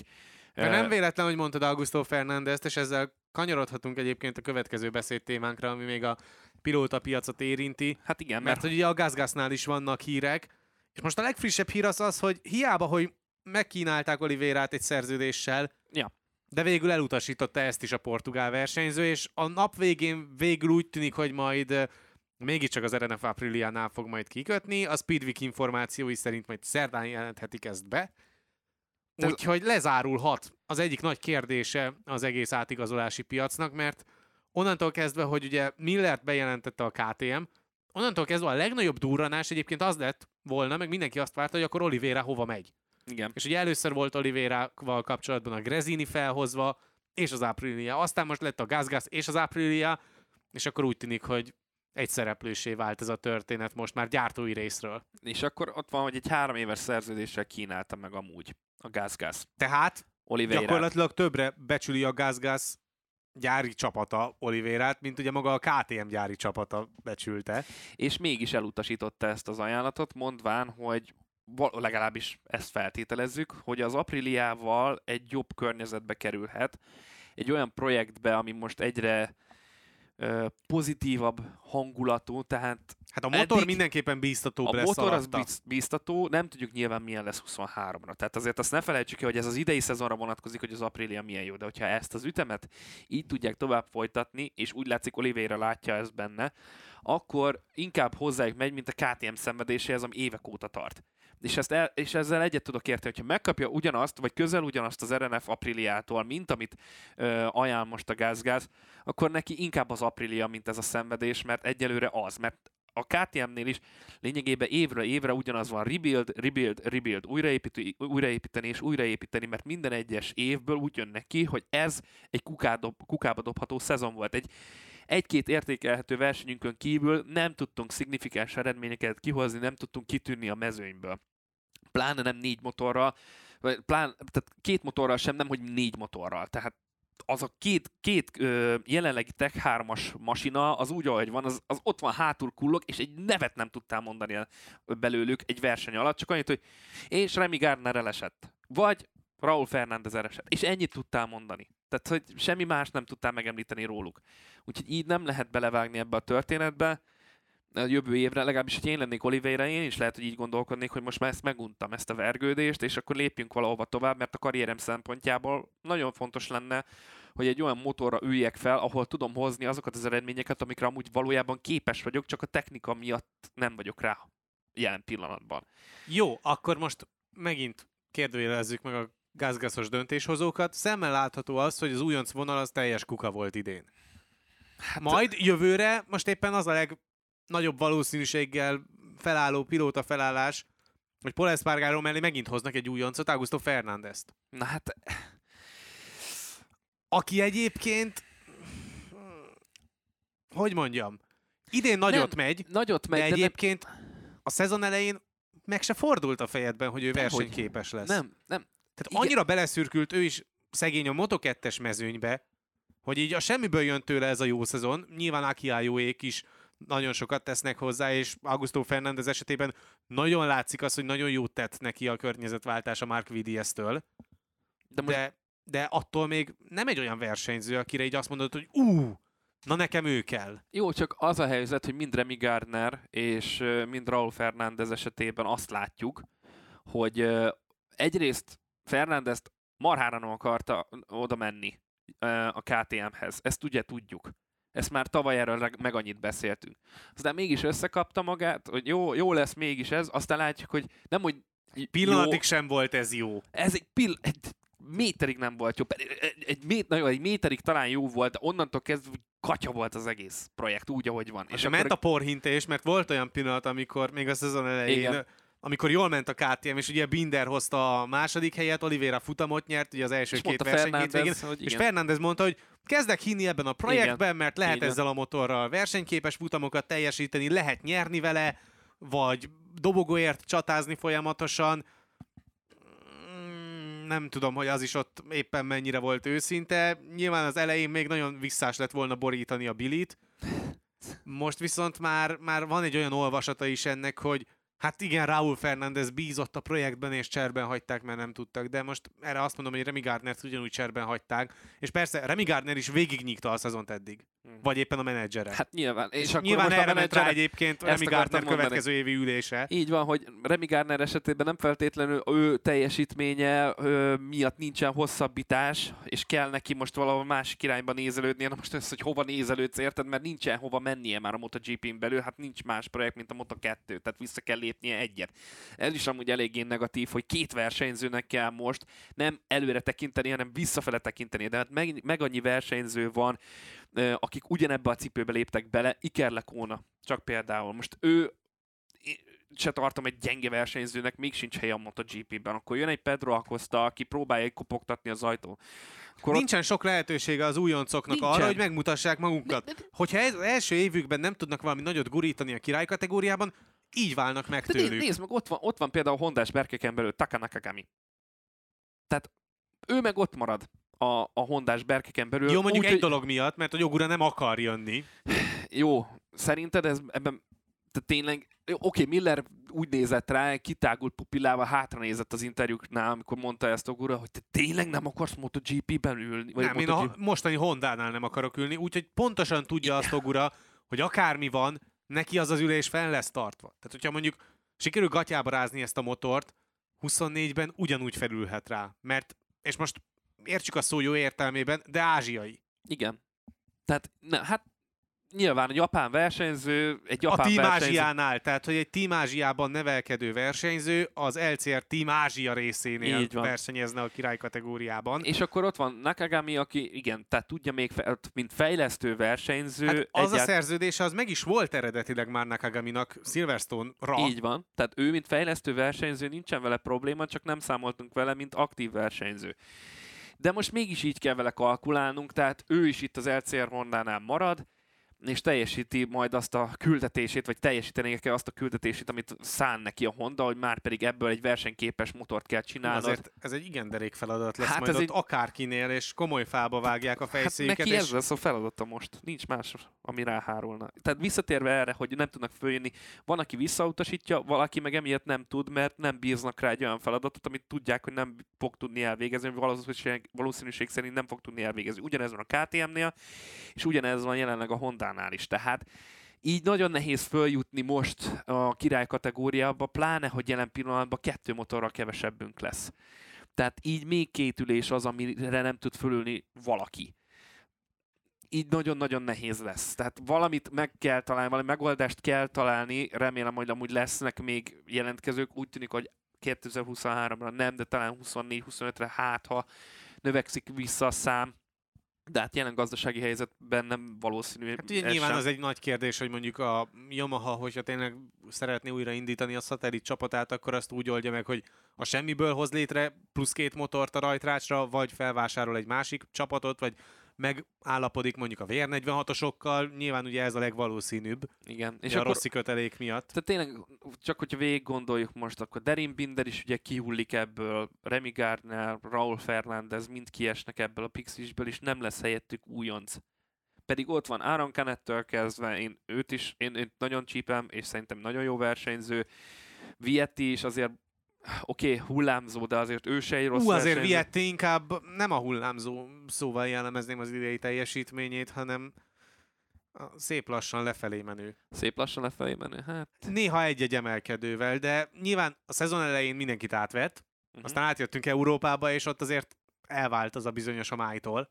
De nem véletlen, hogy mondtad Augusto Fernandezt, és ezzel kanyarodhatunk egyébként a következő beszédtémánkra, ami még a pilóta piacot érinti. Hát igen. Mert, mert hogy ugye a gázgásznál is vannak hírek, és most a legfrissebb hír az az, hogy hiába, hogy megkínálták Olivérát egy szerződéssel, ja de végül elutasította ezt is a portugál versenyző, és a nap végén végül úgy tűnik, hogy majd mégiscsak az RNF Apriliánál fog majd kikötni, a Speedweek információi szerint majd szerdán jelenthetik ezt be, úgyhogy lezárulhat az egyik nagy kérdése az egész átigazolási piacnak, mert onnantól kezdve, hogy ugye Millert bejelentette a KTM, onnantól kezdve a legnagyobb durranás egyébként az lett volna, meg mindenki azt várta, hogy akkor Oliveira hova megy. Igen. És ugye először volt Oliveira-val kapcsolatban a Grezini felhozva, és az Aprilia. Aztán most lett a Gazgas és az Aprilia, és akkor úgy tűnik, hogy egy szereplősé vált ez a történet most már gyártói részről. És akkor ott van, hogy egy három éves szerződéssel kínálta meg amúgy a Gazgas. Tehát Oliveira. gyakorlatilag többre becsüli a Gazgas gyári csapata Olivérát, mint ugye maga a KTM gyári csapata becsülte. És mégis elutasította ezt az ajánlatot, mondván, hogy legalábbis ezt feltételezzük, hogy az Apriliával egy jobb környezetbe kerülhet, egy olyan projektbe, ami most egyre ö, pozitívabb hangulatú, tehát... Hát a motor eddig, mindenképpen bíztató A motor alatta. az bíztató, nem tudjuk nyilván milyen lesz 23-ra. Tehát azért azt ne felejtsük ki, hogy ez az idei szezonra vonatkozik, hogy az Aprilia milyen jó, de hogyha ezt az ütemet így tudják tovább folytatni, és úgy látszik Oliveira látja ezt benne, akkor inkább hozzájuk megy, mint a KTM szenvedéséhez, ami évek óta tart. És, ezt el, és ezzel egyet tudok érteni, hogyha megkapja ugyanazt, vagy közel ugyanazt az RNF Apriliától, mint amit ö, ajánl most a gázgáz, akkor neki inkább az Aprilia, mint ez a szenvedés, mert egyelőre az, mert a KTM-nél is lényegében évre évre ugyanaz van, rebuild, rebuild, rebuild, újraépíteni, újraépíteni és újraépíteni, mert minden egyes évből úgy jön neki, hogy ez egy kukádob, kukába dobható szezon volt. Egy, egy-két értékelhető versenyünkön kívül nem tudtunk szignifikáns eredményeket kihozni, nem tudtunk kitűnni a mezőnyből. Pláne nem négy motorral, vagy plán, tehát két motorral sem, nem hogy négy motorral. Tehát az a két, két ö, jelenlegi Tech 3-as masina, az úgy, ahogy van, az, az ott van hátul kullog, és egy nevet nem tudtál mondani belőlük egy verseny alatt, csak annyit, hogy és Remy Gardner elesett. Vagy Raúl Fernández ereset. És ennyit tudtál mondani. Tehát, hogy semmi más nem tudtál megemlíteni róluk. Úgyhogy így nem lehet belevágni ebbe a történetbe. A jövő évre, legalábbis, hogy én lennék Oliveira, én is lehet, hogy így gondolkodnék, hogy most már ezt meguntam, ezt a vergődést, és akkor lépjünk valahova tovább, mert a karrierem szempontjából nagyon fontos lenne, hogy egy olyan motorra üljek fel, ahol tudom hozni azokat az eredményeket, amikre amúgy valójában képes vagyok, csak a technika miatt nem vagyok rá jelen pillanatban. Jó, akkor most megint kérdőjelezzük meg a gázgaszos döntéshozókat. Szemmel látható az, hogy az újonc vonal az teljes kuka volt idén. Hát, Majd jövőre, most éppen az a legnagyobb valószínűséggel felálló pilóta felállás, hogy Paul Espargaro mellé megint hoznak egy újoncot, Augusto Fernándezt. Na hát... Aki egyébként... Hogy mondjam? Idén nagyot nem, megy, nagyot megy, de, de egyébként nem... a szezon elején meg se fordult a fejedben, hogy ő nem, versenyképes lesz. Nem, nem. Tehát Igen. annyira beleszürkült ő is szegény a Moto2-es mezőnybe, hogy így a semmiből jön tőle ez a jó szezon. Nyilván Akiájóék is nagyon sokat tesznek hozzá, és Augusto Fernández esetében nagyon látszik az, hogy nagyon jót tett neki a környezetváltás a Mark Vidies-től. De, most... de, de attól még nem egy olyan versenyző, akire így azt mondod, hogy ú, na nekem ő kell. Jó, csak az a helyzet, hogy mind Remy Gardner és mind Raúl Fernández esetében azt látjuk, hogy egyrészt Fernándezt marhára nem akarta oda menni a KTM-hez. Ezt ugye tudjuk. Ezt már tavaly erről meg annyit beszéltünk. Aztán mégis összekapta magát, hogy jó, jó lesz mégis ez, aztán látjuk, hogy nem, hogy Pillanatig jó, sem volt ez jó. Ez egy, pill- egy méterig nem volt jó. Egy, egy, mét, nagyon, egy méterig talán jó volt, de onnantól kezdve katya volt az egész projekt, úgy, ahogy van. És, és ment a porhintés, mert volt olyan pillanat, amikor még a szezon elején Igen amikor jól ment a KTM, és ugye Binder hozta a második helyet, Oliveira futamot nyert, ugye az első és két versenyt végén, és Fernández mondta, hogy kezdek hinni ebben a projektben, igen. mert lehet igen. ezzel a motorral versenyképes futamokat teljesíteni, lehet nyerni vele, vagy dobogóért csatázni folyamatosan. Mm, nem tudom, hogy az is ott éppen mennyire volt őszinte. Nyilván az elején még nagyon visszás lett volna borítani a bilit. Most viszont már, már van egy olyan olvasata is ennek, hogy Hát igen, Raúl Fernández bízott a projektben, és cserben hagyták, mert nem tudtak, de most erre azt mondom, hogy Remy Gardner-t ugyanúgy cserben hagyták, és persze Remy Gardner is végignyíkta a szezont eddig. Hmm. Vagy éppen a menedzsere. Hát nyilván. És, és akkor nyilván erre ment rá egyébként Remy Gardner következő évi ülése. Így van, hogy Remy Gardner esetében nem feltétlenül ő teljesítménye ő, miatt nincsen hosszabbítás, és kell neki most valahol másik irányba nézelődnie. Na most ez, hogy hova nézelődsz, érted? Mert nincsen hova mennie már a MotoGP-n belül, hát nincs más projekt, mint a Moto2, tehát vissza kell lépnie egyet. Ez is amúgy eléggé negatív, hogy két versenyzőnek kell most nem előre tekinteni, hanem visszafele tekinteni. De hát meg, meg annyi versenyző van, akik ugyanebbe a cipőbe léptek bele, Iker Lekóna, csak például. Most ő se tartom egy gyenge versenyzőnek, még sincs helye a MotoGP-ben. Akkor jön egy Pedro Acosta, aki próbálja kopogtatni az ajtó. Akkor Nincsen ott... sok lehetősége az újoncoknak Nincsen. arra, hogy megmutassák ne, Hogyha ez, az első évükben nem tudnak valami nagyot gurítani a király kategóriában, így válnak meg tőlük. Nézd, nézd meg, ott van, ott van például Hondás berkeken belül Taka Nakagami. Tehát ő meg ott marad a, a Hondás berkeken belül. Jó, mondjuk úgy, egy hogy... dolog miatt, mert a Jogura nem akar jönni. Jó, szerinted ez ebben te tényleg, oké, okay, Miller úgy nézett rá, kitágult pupillával, hátra nézett az interjúknál, amikor mondta ezt Ogura, hogy te tényleg nem akarsz MotoGP-ben ülni? Vagy nem, MotoGP... én a mostani Hondánál nem akarok ülni, úgyhogy pontosan tudja azt Ogura, hogy akármi van, neki az az ülés fel lesz tartva. Tehát, hogyha mondjuk sikerül gatyába rázni ezt a motort, 24-ben ugyanúgy felülhet rá. Mert, és most értsük a szó jó értelmében, de ázsiai. Igen. Tehát, ne, hát nyilván egy japán versenyző, egy japán A Team versenyző... Ázsiánál, tehát hogy egy Team Ázsiában nevelkedő versenyző az LCR Team Ázsia részénél versenyezne a király kategóriában. És akkor ott van Nakagami, aki igen, tehát tudja még, mint fejlesztő versenyző. Hát az egyált... a szerződése az meg is volt eredetileg már Nakagaminak Silverstone-ra. Így van, tehát ő mint fejlesztő versenyző nincsen vele probléma, csak nem számoltunk vele, mint aktív versenyző de most mégis így kell vele kalkulálnunk, tehát ő is itt az LCR Hondánál marad, és teljesíti majd azt a küldetését, vagy teljesíteni kell azt a küldetését, amit szán neki a Honda, hogy már pedig ebből egy versenyképes motort kell csinálni. Azért ez egy igen derék feladat lesz hát majd ez ott egy... akárkinél, és komoly fába vágják a fejszéket. Hát neki és... ez lesz a feladata most, nincs más ami ráhárulna. Tehát visszatérve erre, hogy nem tudnak följönni, van, aki visszautasítja, valaki meg emiatt nem tud, mert nem bíznak rá egy olyan feladatot, amit tudják, hogy nem fog tudni elvégezni, valószínűség, valószínűség szerint nem fog tudni elvégezni. Ugyanez van a KTM-nél, és ugyanez van jelenleg a Honda-nál is. Tehát így nagyon nehéz följutni most a király kategóriába, pláne, hogy jelen pillanatban kettő motorral kevesebbünk lesz. Tehát így még két ülés az, amire nem tud fölülni valaki így nagyon-nagyon nehéz lesz. Tehát valamit meg kell találni, valami megoldást kell találni, remélem, hogy amúgy lesznek még jelentkezők, úgy tűnik, hogy 2023-ra nem, de talán 24-25-re hát, ha növekszik vissza a szám, de hát jelen gazdasági helyzetben nem valószínű. Hát ugye nyilván sem. az egy nagy kérdés, hogy mondjuk a Yamaha, hogyha tényleg szeretné újra indítani a szatellit csapatát, akkor azt úgy oldja meg, hogy a semmiből hoz létre plusz két motort a rajtrácsra, vagy felvásárol egy másik csapatot, vagy megállapodik mondjuk a VR46-osokkal, nyilván ugye ez a legvalószínűbb. Igen. És a akkor, rossz kötelék miatt. Tehát tényleg, csak hogyha végig gondoljuk most, akkor Derin Binder is ugye kihullik ebből, Remy Gardner, Raúl Fernández mind kiesnek ebből a Pixisből, és nem lesz helyettük újonc. Pedig ott van Aaron Canettől kezdve, én őt is, én, én nagyon csípem, és szerintem nagyon jó versenyző. Vietti is azért oké, okay, hullámzó, de azért ő se egy rossz Hú, azért Vietti inkább nem a hullámzó szóval jellemezném az idei teljesítményét, hanem szép lassan lefelé menő. Szép lassan lefelé menő? Hát... Néha egy-egy emelkedővel, de nyilván a szezon elején mindenkit átvett, uh-huh. aztán átjöttünk Európába, és ott azért elvált az a bizonyos a májtól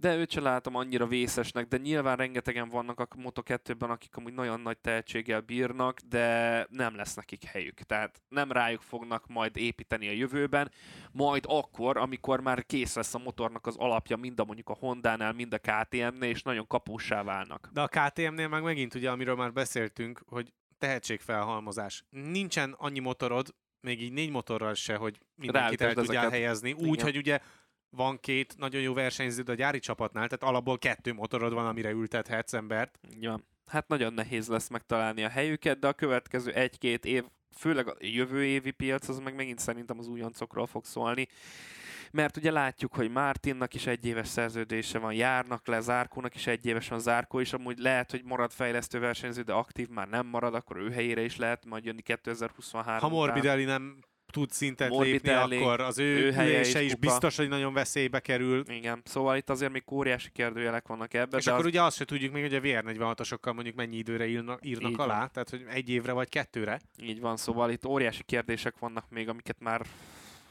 de őt sem látom annyira vészesnek, de nyilván rengetegen vannak a Moto2-ben, akik amúgy nagyon nagy tehetséggel bírnak, de nem lesz nekik helyük. Tehát nem rájuk fognak majd építeni a jövőben, majd akkor, amikor már kész lesz a motornak az alapja, mind a mondjuk a Honda-nál, mind a KTM-nél, és nagyon kapussá válnak. De a KTM-nél meg megint ugye, amiről már beszéltünk, hogy tehetségfelhalmozás. Nincsen annyi motorod, még így négy motorral se, hogy mindenkit el tudjál helyezni. Úgy, Igen. hogy ugye van két nagyon jó versenyződ a gyári csapatnál, tehát alapból kettő motorod van, amire ültethetsz embert. Ja, hát nagyon nehéz lesz megtalálni a helyüket, de a következő egy-két év, főleg a jövő évi piac, az meg megint szerintem az újoncokról fog szólni. Mert ugye látjuk, hogy Martinnak is egy éves szerződése van, járnak le, Zárkónak is egy éves van, Zárkó is amúgy lehet, hogy marad fejlesztő versenyző, de aktív már nem marad, akkor ő helyére is lehet majd jönni 2023 Ha Morbidelli nem tud szintet Morbidelli, lépni, akkor az ő, ő helye is, is biztos, hogy nagyon veszélybe kerül. Igen, szóval itt azért még óriási kérdőjelek vannak ebben. És akkor az... ugye azt se tudjuk még, hogy a VR46-osokkal mondjuk mennyi időre írnak, írnak alá, van. tehát hogy egy évre vagy kettőre. Így van, szóval itt óriási kérdések vannak még, amiket már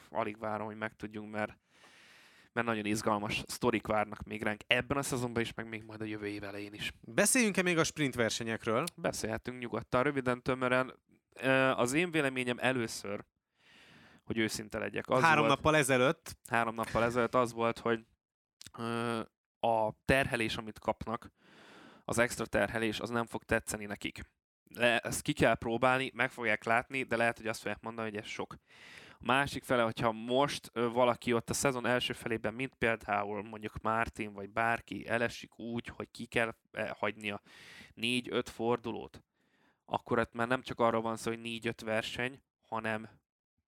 alig várom, hogy megtudjunk, mert mert nagyon izgalmas sztorik várnak még ránk ebben a szezonban is, meg még majd a jövő év elején is. Beszéljünk-e még a sprint versenyekről? Beszélhetünk nyugodtan, röviden, tömören. Az én véleményem először hogy őszinte legyek. Az három volt, nappal ezelőtt. Három nappal ezelőtt az volt, hogy ö, a terhelés, amit kapnak, az extra terhelés, az nem fog tetszeni nekik. De ezt ki kell próbálni, meg fogják látni, de lehet, hogy azt fogják mondani, hogy ez sok. A másik fele, hogyha most ö, valaki ott a szezon első felében, mint például mondjuk Martin vagy bárki elesik úgy, hogy ki kell eh, hagynia négy-öt fordulót, akkor ott már nem csak arról van szó, hogy négy-öt verseny, hanem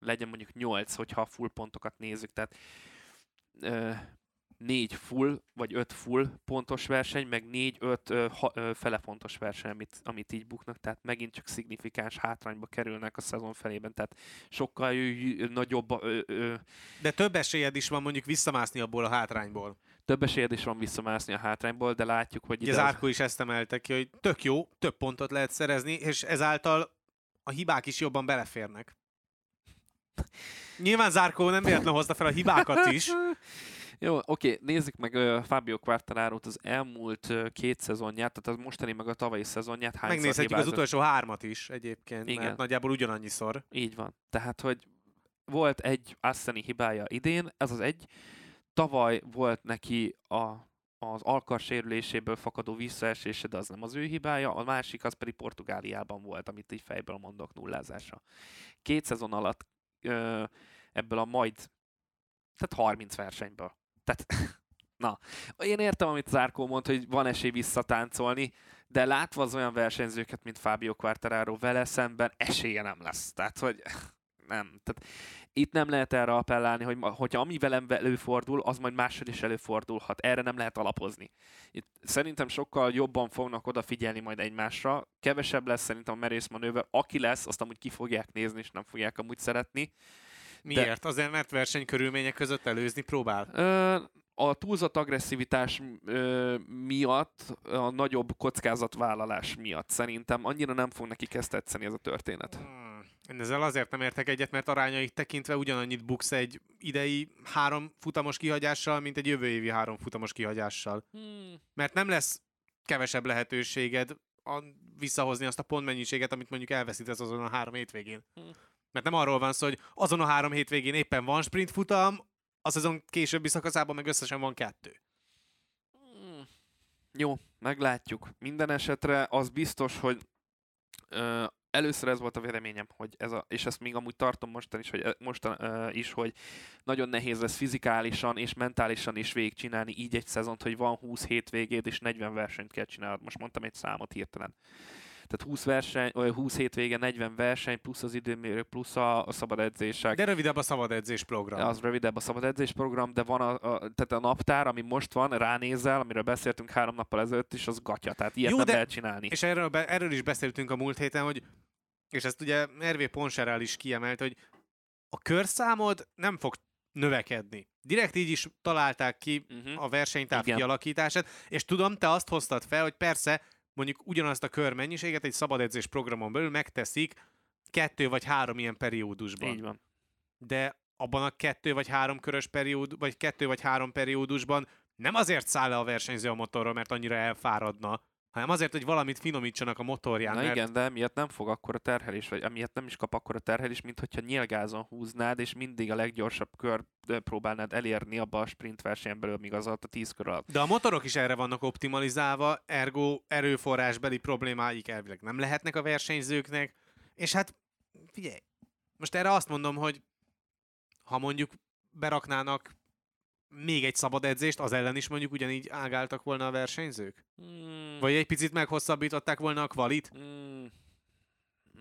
legyen mondjuk 8, hogyha a full pontokat nézzük. Tehát ö, négy full, vagy öt full pontos verseny, meg négy, öt ö, ha, ö, fele pontos verseny, amit, amit így buknak, tehát megint csak szignifikáns hátrányba kerülnek a szezon felében, tehát sokkal ö, nagyobb... Ö, ö, de több esélyed is van mondjuk visszamászni abból a hátrányból. Több esélyed is van visszamászni a hátrányból, de látjuk, hogy... Ugye az Árkó is ezt emelte ki, hogy tök jó, több pontot lehet szerezni, és ezáltal a hibák is jobban beleférnek. Nyilván Zárkó nem véletlenül hozta fel a hibákat is. [laughs] Jó, oké, nézzük meg uh, Fabio quartararo az elmúlt uh, két szezonját, tehát az mostani meg a tavalyi szezonját. Hányszor Megnézhetjük hibázott? az utolsó hármat is egyébként, Igen. mert nagyjából ugyanannyiszor. Így van. Tehát, hogy volt egy Asseni hibája idén, ez az egy. Tavaly volt neki a, az alkar sérüléséből fakadó visszaesése, de az nem az ő hibája, a másik az pedig Portugáliában volt, amit így fejből mondok nullázásra. Két szezon alatt ebből a majd, tehát 30 versenyből. Tehát, [laughs] na, én értem, amit Zárkó mond, hogy van esély visszatáncolni, de látva az olyan versenyzőket, mint Fábio Quartararo vele szemben, esélye nem lesz. Tehát, hogy [laughs] nem. Tehát Itt nem lehet erre appellálni, hogy hogyha ami velem előfordul, az majd máshogy is előfordulhat. Erre nem lehet alapozni. Itt szerintem sokkal jobban fognak odafigyelni majd egymásra. Kevesebb lesz szerintem a merész manőver. Aki lesz, azt amúgy ki fogják nézni, és nem fogják amúgy szeretni. Miért? De... Azért, mert versenykörülmények között előzni próbál? Ö, a túlzott agresszivitás ö, miatt, a nagyobb kockázatvállalás miatt szerintem annyira nem fog neki ezt tetszeni ez a történet. Hmm. Én ezzel azért nem értek egyet, mert arányait tekintve ugyanannyit buksz egy idei három futamos kihagyással, mint egy jövő évi három futamos kihagyással. Hmm. Mert nem lesz kevesebb lehetőséged a, visszahozni azt a pontmennyiséget, amit mondjuk elveszítesz azon a három hétvégén. Hmm. Mert nem arról van szó, hogy azon a három hétvégén éppen van sprint futam, a szezon későbbi szakaszában meg összesen van kettő. Hmm. Jó, meglátjuk. Minden esetre az biztos, hogy ö, először ez volt a véleményem, hogy ez a, és ezt még amúgy tartom mostan is, hogy, mostan, ö, is, hogy nagyon nehéz lesz fizikálisan és mentálisan is végigcsinálni így egy szezont, hogy van 20 hétvégéd és 40 versenyt kell csinálnod. Most mondtam egy számot hirtelen tehát 20 verseny, vagy 20 hétvége, 40 verseny, plusz az időmérők, plusz a, a szabad edzések. De rövidebb a szabad edzés program. Az rövidebb a szabad edzés program, de van a, a, tehát a naptár, ami most van, ránézel, amiről beszéltünk három nappal ezelőtt is, az gatya, tehát ilyet Jó, nem de, lehet csinálni. És erről, be, erről is beszéltünk a múlt héten, hogy és ezt ugye Ervé Ponserál is kiemelt, hogy a körszámod nem fog növekedni. Direkt így is találták ki uh-huh. a versenytáv Igen. kialakítását, és tudom, te azt hoztad fel, hogy persze mondjuk ugyanazt a körmennyiséget egy szabad edzés programon belül megteszik kettő vagy három ilyen periódusban. Így van. De abban a kettő vagy három körös periód, vagy kettő vagy három periódusban nem azért száll le a versenyző a motorról, mert annyira elfáradna, hanem azért, hogy valamit finomítsanak a motorján. Na mert... igen, de emiatt nem fog akkor a terhelés, vagy emiatt nem is kap akkor a terhelés, mint hogyha nyilgázon húznád, és mindig a leggyorsabb kör próbálnád elérni abba a sprint versenyen belül, míg az alatt a 10 kör alatt. De a motorok is erre vannak optimalizálva, ergo erőforrásbeli problémáik elvileg nem lehetnek a versenyzőknek, és hát figyelj, most erre azt mondom, hogy ha mondjuk beraknának még egy szabad edzést, az ellen is mondjuk ugyanígy ágáltak volna a versenyzők? Mm. Vagy egy picit meghosszabbították volna a kvalit? Mm.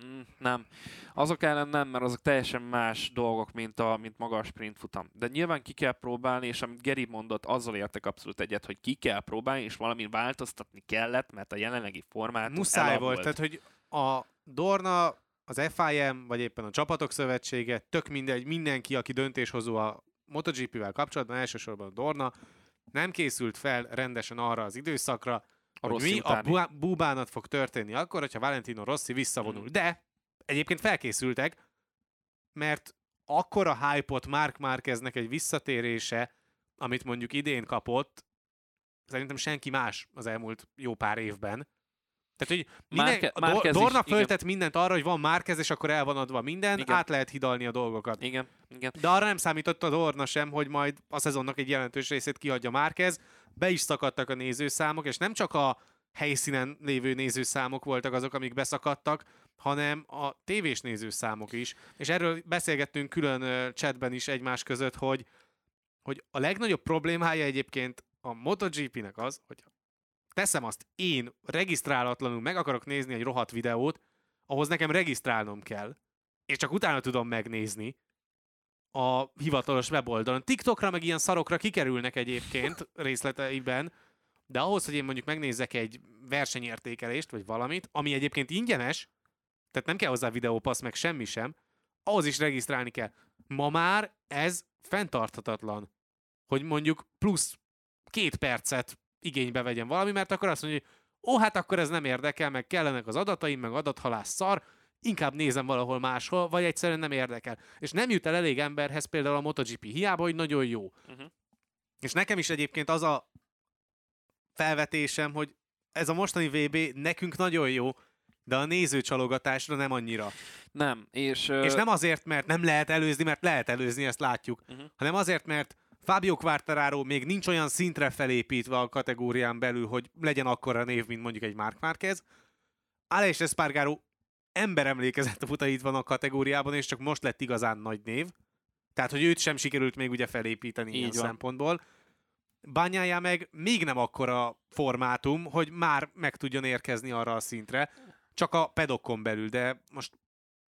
Mm, nem. Azok ellen nem, mert azok teljesen más dolgok, mint, a, mint maga a sprint futam. De nyilván ki kell próbálni, és amit Geri mondott, azzal értek abszolút egyet, hogy ki kell próbálni, és valami változtatni kellett, mert a jelenlegi formát Muszáj volt, tehát hogy a Dorna, az FIM, vagy éppen a Csapatok Szövetsége, tök mindegy, mindenki, aki döntéshozó a MotoGP-vel kapcsolatban, elsősorban a Dorna, nem készült fel rendesen arra az időszakra, a hogy mi utáni. a búbánat fog történni akkor, hogyha Valentino Rossi visszavonul. Mm. De egyébként felkészültek, mert akkor a hype-ot Mark Marqueznek egy visszatérése, amit mondjuk idén kapott, szerintem senki más az elmúlt jó pár évben, tehát, hogy minden, Márke, a Dorna föltett mindent arra, hogy van Márkez, és akkor el van adva minden, igen. át lehet hidalni a dolgokat. Igen, igen. De arra nem számított a Dorna sem, hogy majd a szezonnak egy jelentős részét kihagyja Márkez. Be is szakadtak a nézőszámok, és nem csak a helyszínen lévő nézőszámok voltak azok, amik beszakadtak, hanem a tévés nézőszámok is. És erről beszélgettünk külön chatben is egymás között, hogy, hogy a legnagyobb problémája egyébként a MotoGP-nek az, hogy teszem azt, én regisztrálatlanul meg akarok nézni egy rohadt videót, ahhoz nekem regisztrálnom kell, és csak utána tudom megnézni a hivatalos weboldalon. TikTokra meg ilyen szarokra kikerülnek egyébként [laughs] részleteiben, de ahhoz, hogy én mondjuk megnézzek egy versenyértékelést, vagy valamit, ami egyébként ingyenes, tehát nem kell hozzá videópassz, meg semmi sem, ahhoz is regisztrálni kell. Ma már ez fenntarthatatlan, hogy mondjuk plusz két percet igénybe vegyen valami, mert akkor azt mondja, hogy ó, hát akkor ez nem érdekel, meg kellenek az adataim, meg adathalász szar, inkább nézem valahol máshol, vagy egyszerűen nem érdekel. És nem jut el elég emberhez például a MotoGP, hiába, hogy nagyon jó. Uh-huh. És nekem is egyébként az a felvetésem, hogy ez a mostani VB nekünk nagyon jó, de a nézőcsalogatásra nem annyira. Nem, és... És nem azért, mert nem lehet előzni, mert lehet előzni, ezt látjuk, uh-huh. hanem azért, mert Fábio Quartararo még nincs olyan szintre felépítve a kategórián belül, hogy legyen akkora név, mint mondjuk egy Mark Márquez. Alex Espargaro emberemlékezett a futait van a kategóriában, és csak most lett igazán nagy név. Tehát, hogy őt sem sikerült még ugye felépíteni Így ilyen van. szempontból. Bányája meg még nem akkora formátum, hogy már meg tudjon érkezni arra a szintre, csak a pedokon belül, de most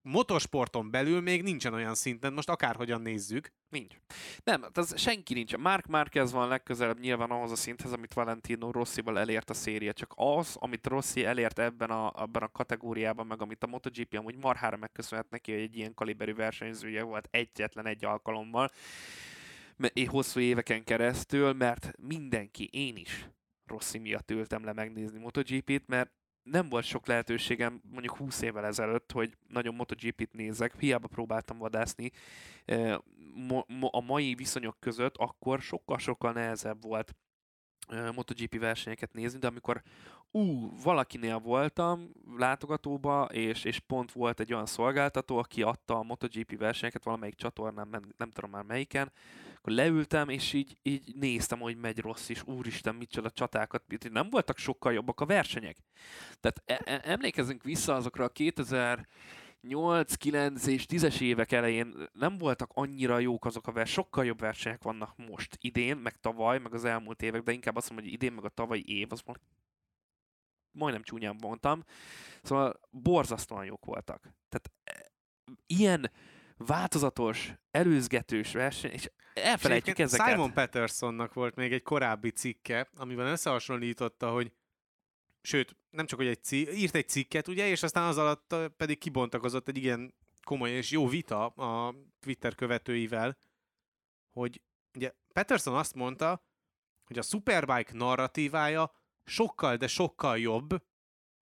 motorsporton belül még nincsen olyan szinten, most akárhogyan nézzük. Nincs. Nem, az senki nincs. Mark Marquez van legközelebb nyilván ahhoz a szinthez, amit Valentino Rossival elért a széria. Csak az, amit Rossi elért ebben a, ebben a kategóriában, meg amit a MotoGP amúgy marhára megköszönhet neki, hogy egy ilyen kaliberű versenyzője volt egyetlen egy alkalommal, hosszú éveken keresztül, mert mindenki, én is Rossi miatt ültem le megnézni MotoGP-t, mert nem volt sok lehetőségem mondjuk 20 évvel ezelőtt, hogy nagyon MotoGP-t nézek, hiába próbáltam vadászni a mai viszonyok között, akkor sokkal-sokkal nehezebb volt MotoGP versenyeket nézni, de amikor ú, valakinél voltam látogatóba, és, és pont volt egy olyan szolgáltató, aki adta a MotoGP versenyeket valamelyik csatornán, nem, nem tudom már melyiken, akkor leültem, és így, így néztem, hogy megy rossz, és úristen, micsoda csatákat, nem voltak sokkal jobbak a versenyek. Tehát e- e- emlékezzünk vissza azokra a 2000 8, 9 és 10-es évek elején nem voltak annyira jók azok a versenyek, sokkal jobb versenyek vannak most, idén, meg tavaly, meg az elmúlt évek, de inkább azt mondom, hogy idén, meg a tavalyi év, az most majdnem csúnyán mondtam. Szóval borzasztóan jók voltak. Tehát e, ilyen változatos, előzgetős verseny, és elfelejtjük ezeket. Simon Petersonnak volt még egy korábbi cikke, amiben összehasonlította, hogy sőt, nem csak, hogy egy cikk, írt egy cikket, ugye, és aztán az alatt pedig kibontakozott egy igen komoly és jó vita a Twitter követőivel, hogy ugye Peterson azt mondta, hogy a Superbike narratívája sokkal, de sokkal jobb,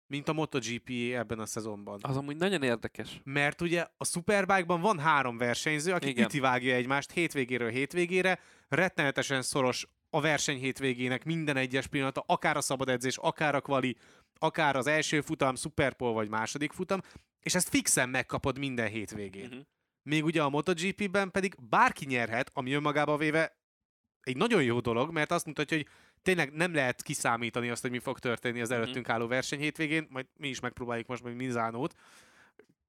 mint a MotoGP ebben a szezonban. Az amúgy nagyon érdekes. Mert ugye a Superbike-ban van három versenyző, aki ütivágja egymást hétvégéről hétvégére, rettenetesen szoros a verseny hétvégének minden egyes pillanata, akár a szabad edzés, akár a kvali, akár az első futam, Superpole vagy második futam, és ezt fixen megkapod minden hétvégén. Uh-huh. Még ugye a MotoGP-ben pedig bárki nyerhet, ami önmagába véve egy nagyon jó dolog, mert azt mutatja, hogy tényleg nem lehet kiszámítani azt, hogy mi fog történni az mhm. előttünk álló verseny hétvégén, majd mi is megpróbáljuk most meg Mizánót,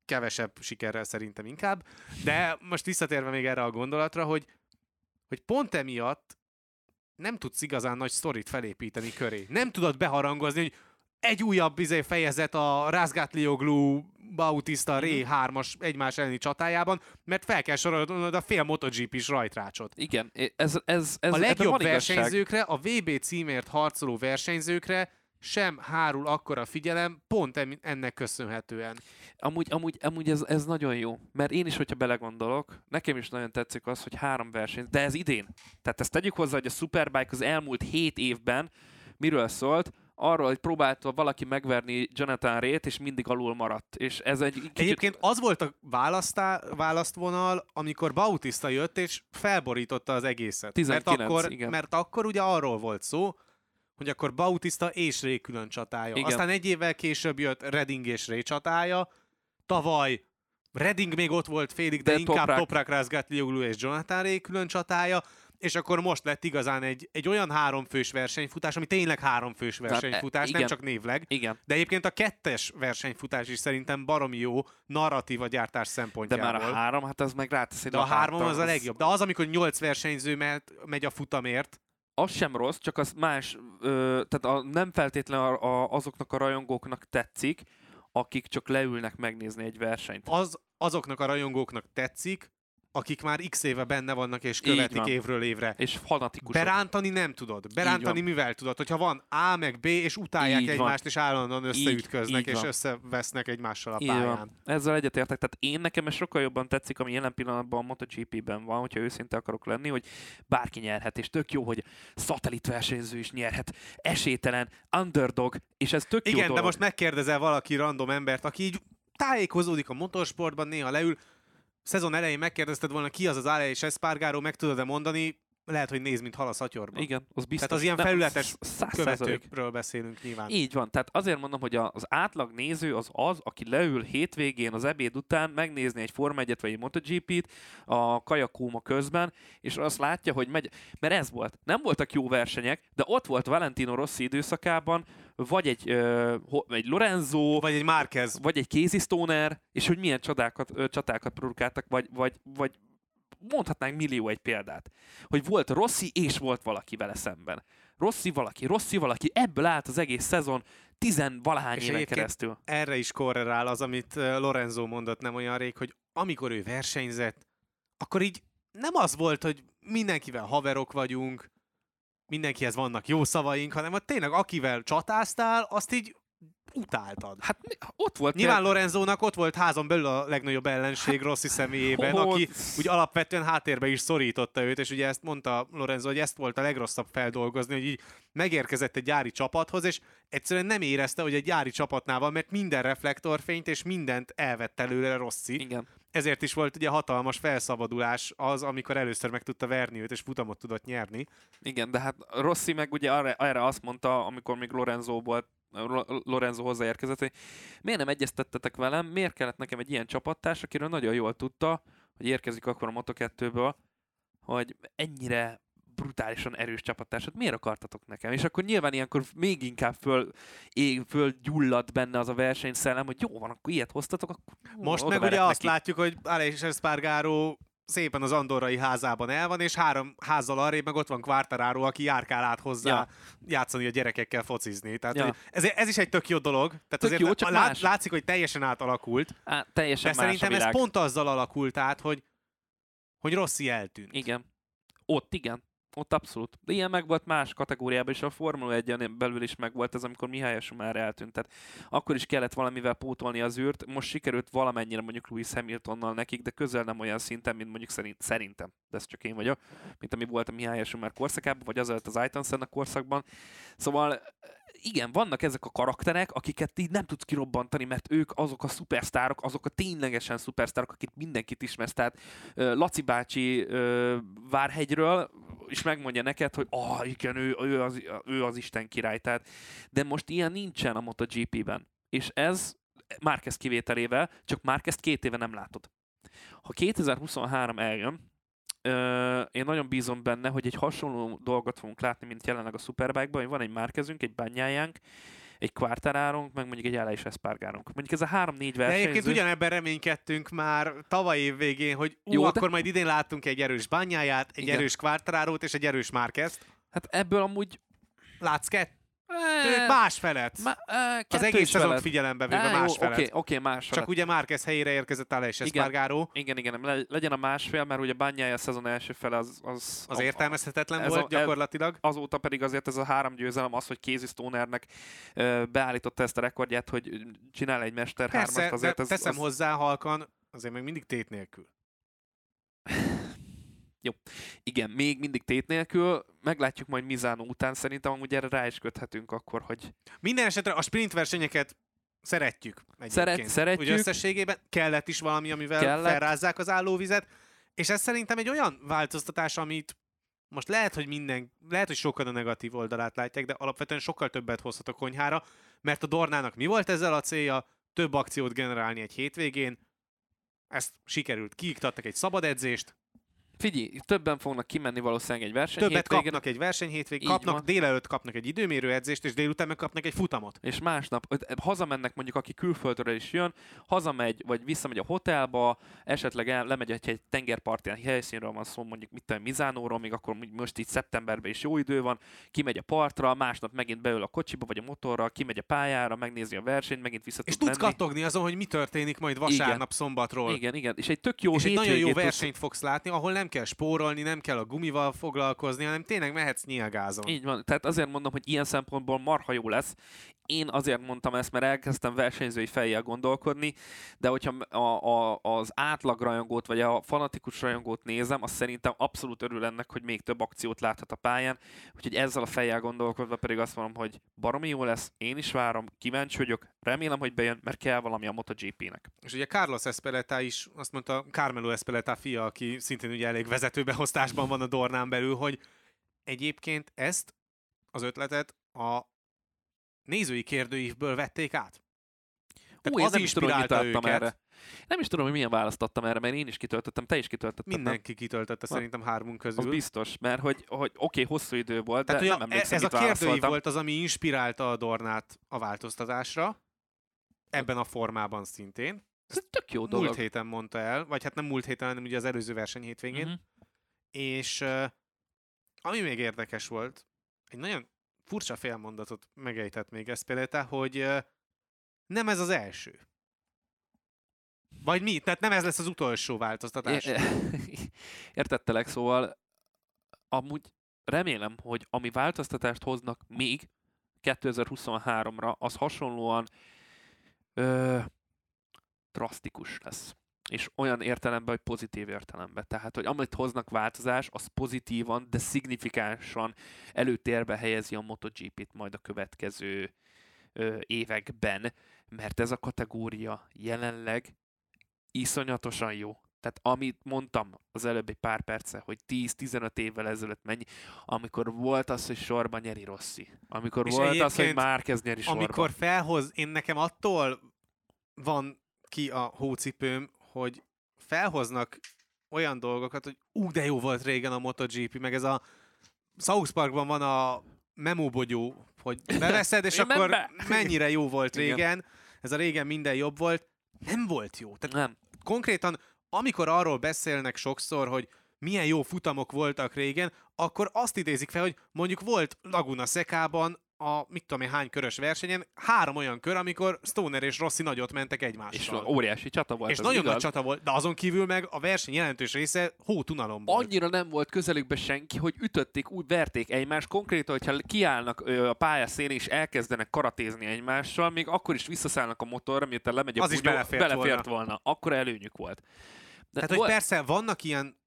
kevesebb sikerrel szerintem inkább, de most visszatérve még erre a gondolatra, hogy, hogy pont emiatt nem tudsz igazán nagy sztorit felépíteni köré. Nem tudod beharangozni, hogy egy újabb izé, fejezet a Rázgátlioglu Bautista Ré 3-as mhm. egymás elleni csatájában, mert fel kell sorolnod a fél MotoGP-s rajtrácsot. Igen, ez, ez, ez A legjobb versenyzőkre, a VB címért harcoló versenyzőkre sem hárul akkora figyelem, pont ennek köszönhetően. Amúgy, amúgy, amúgy ez, ez nagyon jó, mert én is, hogyha belegondolok, nekem is nagyon tetszik az, hogy három verseny, de ez idén. Tehát ezt tegyük hozzá, hogy a Superbike az elmúlt hét évben miről szólt, arról, hogy próbálta valaki megverni Jonathan Rét, és mindig alul maradt. És ez egy kicsit... Egyébként az volt a választá, választvonal, amikor Bautista jött, és felborította az egészet. 19, mert, akkor, igen. mert akkor ugye arról volt szó, hogy akkor Bautista és Ré külön csatája. Igen. Aztán egy évvel később jött Redding és Ré csatája. Tavaly Redding még ott volt félig, de, de inkább Toprak, Toprak és Jonathan Ré külön csatája és akkor most lett igazán egy, egy olyan háromfős versenyfutás, ami tényleg háromfős versenyfutás, nem csak névleg. Igen. De egyébként a kettes versenyfutás is szerintem baromi jó narratíva gyártás szempontjából. De már a három, hát az meg rátesz De a, három az a legjobb. De az, amikor nyolc versenyző megy a futamért, az sem rossz, csak az más, ö, tehát a, nem feltétlenül a, a, azoknak a rajongóknak tetszik, akik csak leülnek megnézni egy versenyt. Az azoknak a rajongóknak tetszik, akik már x éve benne vannak és követik évről évre. És fanatikusok. Berántani nem tudod. Berántani mivel tudod? Hogyha van A meg B, és utálják Így egymást, van. és állandóan összeütköznek, Így, és van. összevesznek egymással a Így pályán. Van. Ezzel egyetértek. Tehát én nekem ez sokkal jobban tetszik, ami jelen pillanatban a MotoGP-ben van, hogyha őszinte akarok lenni, hogy bárki nyerhet, és tök jó, hogy szatellitversenyző is nyerhet. Esélytelen, underdog, és ez tök Igen, jó dolog. de most megkérdezel valaki random embert, aki így tájékozódik a motorsportban, néha leül, szezon elején megkérdezted volna, ki az az Ale és Espargaro, meg tudod-e mondani, lehet, hogy néz, mint hal a szatyorban. Igen, az biztos. Tehát az ilyen felületes követőkről beszélünk nyilván. Így van, tehát azért mondom, hogy az átlag néző az az, aki leül hétvégén az ebéd után megnézni egy Forma 1 vagy egy MotoGP-t a kajakóma közben, és azt látja, hogy megy, mert ez volt. Nem voltak jó versenyek, de ott volt Valentino Rossi időszakában, vagy egy, egy Lorenzo, vagy egy Márquez, vagy egy Casey Stoner, és hogy milyen csadákat, csatákat produkáltak, vagy, vagy, vagy mondhatnánk millió egy példát, hogy volt Rossi és volt valaki vele szemben. Rossi valaki, Rossi valaki, ebből állt az egész szezon, tizenvalahány éven keresztül. erre is korrelál az, amit Lorenzo mondott nem olyan rég, hogy amikor ő versenyzett, akkor így nem az volt, hogy mindenkivel haverok vagyunk, mindenkihez vannak jó szavaink, hanem hogy tényleg akivel csatáztál, azt így utáltad. Hát ott volt... Nyilván te... Lorenzónak ott volt házon belül a legnagyobb ellenség hát, Rossi személyében, ott... aki úgy alapvetően háttérbe is szorította őt, és ugye ezt mondta Lorenzo, hogy ezt volt a legrosszabb feldolgozni, hogy így megérkezett egy gyári csapathoz, és egyszerűen nem érezte, hogy egy gyári csapatnál van, mert minden reflektorfényt és mindent elvett előle Rossi. Igen. Ezért is volt ugye hatalmas felszabadulás az, amikor először meg tudta verni őt, és futamot tudott nyerni. Igen, de hát Rossi meg ugye arra, arra azt mondta, amikor még Lorenzo volt Lorenzo hozzáérkezett, hogy miért nem egyeztettetek velem, miért kellett nekem egy ilyen csapattárs, akiről nagyon jól tudta, hogy érkezik akkor a Moto2-ből, hogy ennyire brutálisan erős csapattársat, miért akartatok nekem? És akkor nyilván ilyenkor még inkább föl, ég, föl gyulladt benne az a versenyszellem, hogy jó van, akkor ilyet hoztatok, akkor Most meg ugye neki. azt látjuk, hogy Aleix Espargaro szépen az Andorrai házában el van, és három házzal arrébb meg ott van Quartararo, aki járkál át hozzá ja. játszani a gyerekekkel focizni. Tehát ja. ez, ez is egy tök jó dolog. Tehát tök azért jó, csak lát, más. látszik, hogy teljesen átalakult. Á, teljesen de szerintem ez pont azzal alakult át, hogy, hogy Rossi eltűnt. Igen. Ott igen. Ott abszolút. De ilyen meg volt más kategóriában is, a Formula 1 belül is meg volt ez, amikor Mihály már eltűnt. Tehát akkor is kellett valamivel pótolni az űrt. Most sikerült valamennyire mondjuk Louis Hamiltonnal nekik, de közel nem olyan szinten, mint mondjuk szerint, szerintem, de ez csak én vagyok, mint ami volt a Mihály már korszakában, vagy az előtt az Ayrton korszakban. Szóval igen, vannak ezek a karakterek, akiket így nem tudsz kirobbantani, mert ők azok a szupersztárok, azok a ténylegesen szupersztárok, akit mindenkit ismersz. Tehát Laci bácsi Várhegyről is megmondja neked, hogy ah, igen, ő, ő, az, ő az Isten király. Tehát, de most ilyen nincsen a MotoGP-ben. És ez Márquez kivételével, csak Márquez két éve nem látod. Ha 2023 eljön, én nagyon bízom benne, hogy egy hasonló dolgot fogunk látni, mint jelenleg a Superbike-ban, hogy van egy márkezünk, egy bányájánk, egy kvártárárunk, meg mondjuk egy Ela és Espargarunk. Mondjuk ez a három-négy versenyző... De egyébként ugyanebben reménykedtünk már tavaly év végén, hogy ú, Jó, akkor de... majd idén látunk egy erős bányáját, egy Igen. erős kvártárárót és egy erős Márkezt. Hát ebből amúgy... Látsz kett? Más felet. Ma, uh, az egész szezon figyelembe véve más felet. Oké, okay, okay, más felet. Csak ugye Márquez helyére érkezett Alex Espargaró. Igen, igen, igen, legyen a másfél, mert ugye Bányája a szezon első fele az... Az, az értelmezhetetlen ez volt a, gyakorlatilag. Azóta pedig azért ez a három győzelem az, hogy Casey Stonernek beállította ezt a rekordját, hogy csinál egy Mester Persze, hármast. Azért ez, teszem az... hozzá halkan, azért még mindig tét nélkül. Jó. Igen, még mindig tét nélkül. Meglátjuk majd Mizánó után. Szerintem amúgy erre rá is köthetünk akkor, hogy... Minden esetre a sprint versenyeket szeretjük. Szeret, szeretjük. Ugye összességében kellett is valami, amivel kellett. felrázzák az állóvizet. És ez szerintem egy olyan változtatás, amit most lehet, hogy minden, lehet, hogy sokan a negatív oldalát látják, de alapvetően sokkal többet hozhat a konyhára, mert a Dornának mi volt ezzel a célja? Több akciót generálni egy hétvégén, ezt sikerült, kiiktattak egy szabad edzést, Figyelj, többen fognak kimenni valószínűleg egy verseny Többet hétvégén. kapnak egy verseny hétvégén, kapnak van. délelőtt kapnak egy időmérő edzést, és délután meg kapnak egy futamot. És másnap hazamennek mondjuk, aki külföldről is jön, hazamegy, vagy visszamegy a hotelba, esetleg el, lemegy egy, egy tengerparti helyszínről van szó, mondjuk mit tudom, Mizánóról, még akkor most itt szeptemberben is jó idő van, kimegy a partra, másnap megint beül a kocsiba, vagy a motorra, kimegy a pályára, megnézi a versenyt, megint vissza És tud tudsz kattogni azon, hogy mi történik majd vasárnap, igen. szombatról. Igen, igen. És egy tök jó és egy nagyon jó versenyt fogsz látni, ahol nem kell spórolni, nem kell a gumival foglalkozni, hanem tényleg mehetsz nyilgázon. Így van, tehát azért mondom, hogy ilyen szempontból marha jó lesz. Én azért mondtam ezt, mert elkezdtem versenyzői fejjel gondolkodni, de hogyha a, a, az átlag rajongót, vagy a fanatikus rajongót nézem, az szerintem abszolút örül ennek, hogy még több akciót láthat a pályán. Úgyhogy ezzel a fejjel gondolkodva pedig azt mondom, hogy baromi jó lesz, én is várom, kíváncsi vagyok, remélem, hogy bejön, mert kell valami a MotoGP-nek. És ugye Carlos Espeleta is, azt mondta Carmelo Espeleta fia, aki szintén ugye elég vezetőbeosztásban van a Dornán belül, hogy egyébként ezt az ötletet a nézői kérdőívből vették át. Ú, az nem is tudom, hogy őket. erre. Nem is tudom, hogy milyen választottam erre, mert én is kitöltöttem, te is kitöltötted. Mindenki kitöltötte ha? szerintem hármunk közül. Az biztos, mert hogy, hogy oké, okay, hosszú idő volt, Tehát, de nem emlékszem, Ez a kérdői volt az, ami inspirálta a Dornát a változtatásra, ebben a formában szintén. Ez tök jó dolog. Múlt héten mondta el, vagy hát nem múlt héten, hanem ugye az előző verseny hétvégén. Uh-huh. És ami még érdekes volt, egy nagyon furcsa félmondatot megejtett még ezt például, hogy nem ez az első. Vagy mi? Tehát nem ez lesz az utolsó változtatás. [laughs] Értettelek, szóval amúgy remélem, hogy ami változtatást hoznak még 2023-ra, az hasonlóan ö, drasztikus lesz. És olyan értelemben, hogy pozitív értelemben. Tehát, hogy amit hoznak változás, az pozitívan, de szignifikánsan előtérbe helyezi a MotoGP-t majd a következő ö, években, mert ez a kategória jelenleg iszonyatosan jó. Tehát amit mondtam az előbb egy pár perce, hogy 10-15 évvel ezelőtt mennyi, amikor volt az, hogy sorban nyeri Rossi. Amikor és volt az, hogy Márquez nyeri sorban. Amikor felhoz, én nekem attól van ki a hócipőm, hogy felhoznak olyan dolgokat, hogy ú, de jó volt régen a MotoGP, meg ez a South Parkban van a memóbogyó, hogy beveszed, és [laughs] akkor mennyire jó volt régen. Igen. Ez a régen minden jobb volt. Nem volt jó. Tehát nem. Konkrétan, amikor arról beszélnek sokszor, hogy milyen jó futamok voltak régen, akkor azt idézik fel, hogy mondjuk volt Laguna Szekában a mit tudom én hány körös versenyen, három olyan kör, amikor Stoner és Rossi nagyot mentek egymással. És óriási csata volt. És nagyon igaz. nagy csata volt, de azon kívül meg a verseny jelentős része hótunalom volt. Annyira nem volt közelükbe senki, hogy ütötték, úgy verték egymást. Konkrétan, hogyha kiállnak a pályaszén és elkezdenek karatézni egymással, még akkor is visszaszállnak a motorra, miután lemegy a Az bunyó, is belefért, belefért volna. volna. Akkor előnyük volt. De Tehát, volt... hogy persze vannak ilyen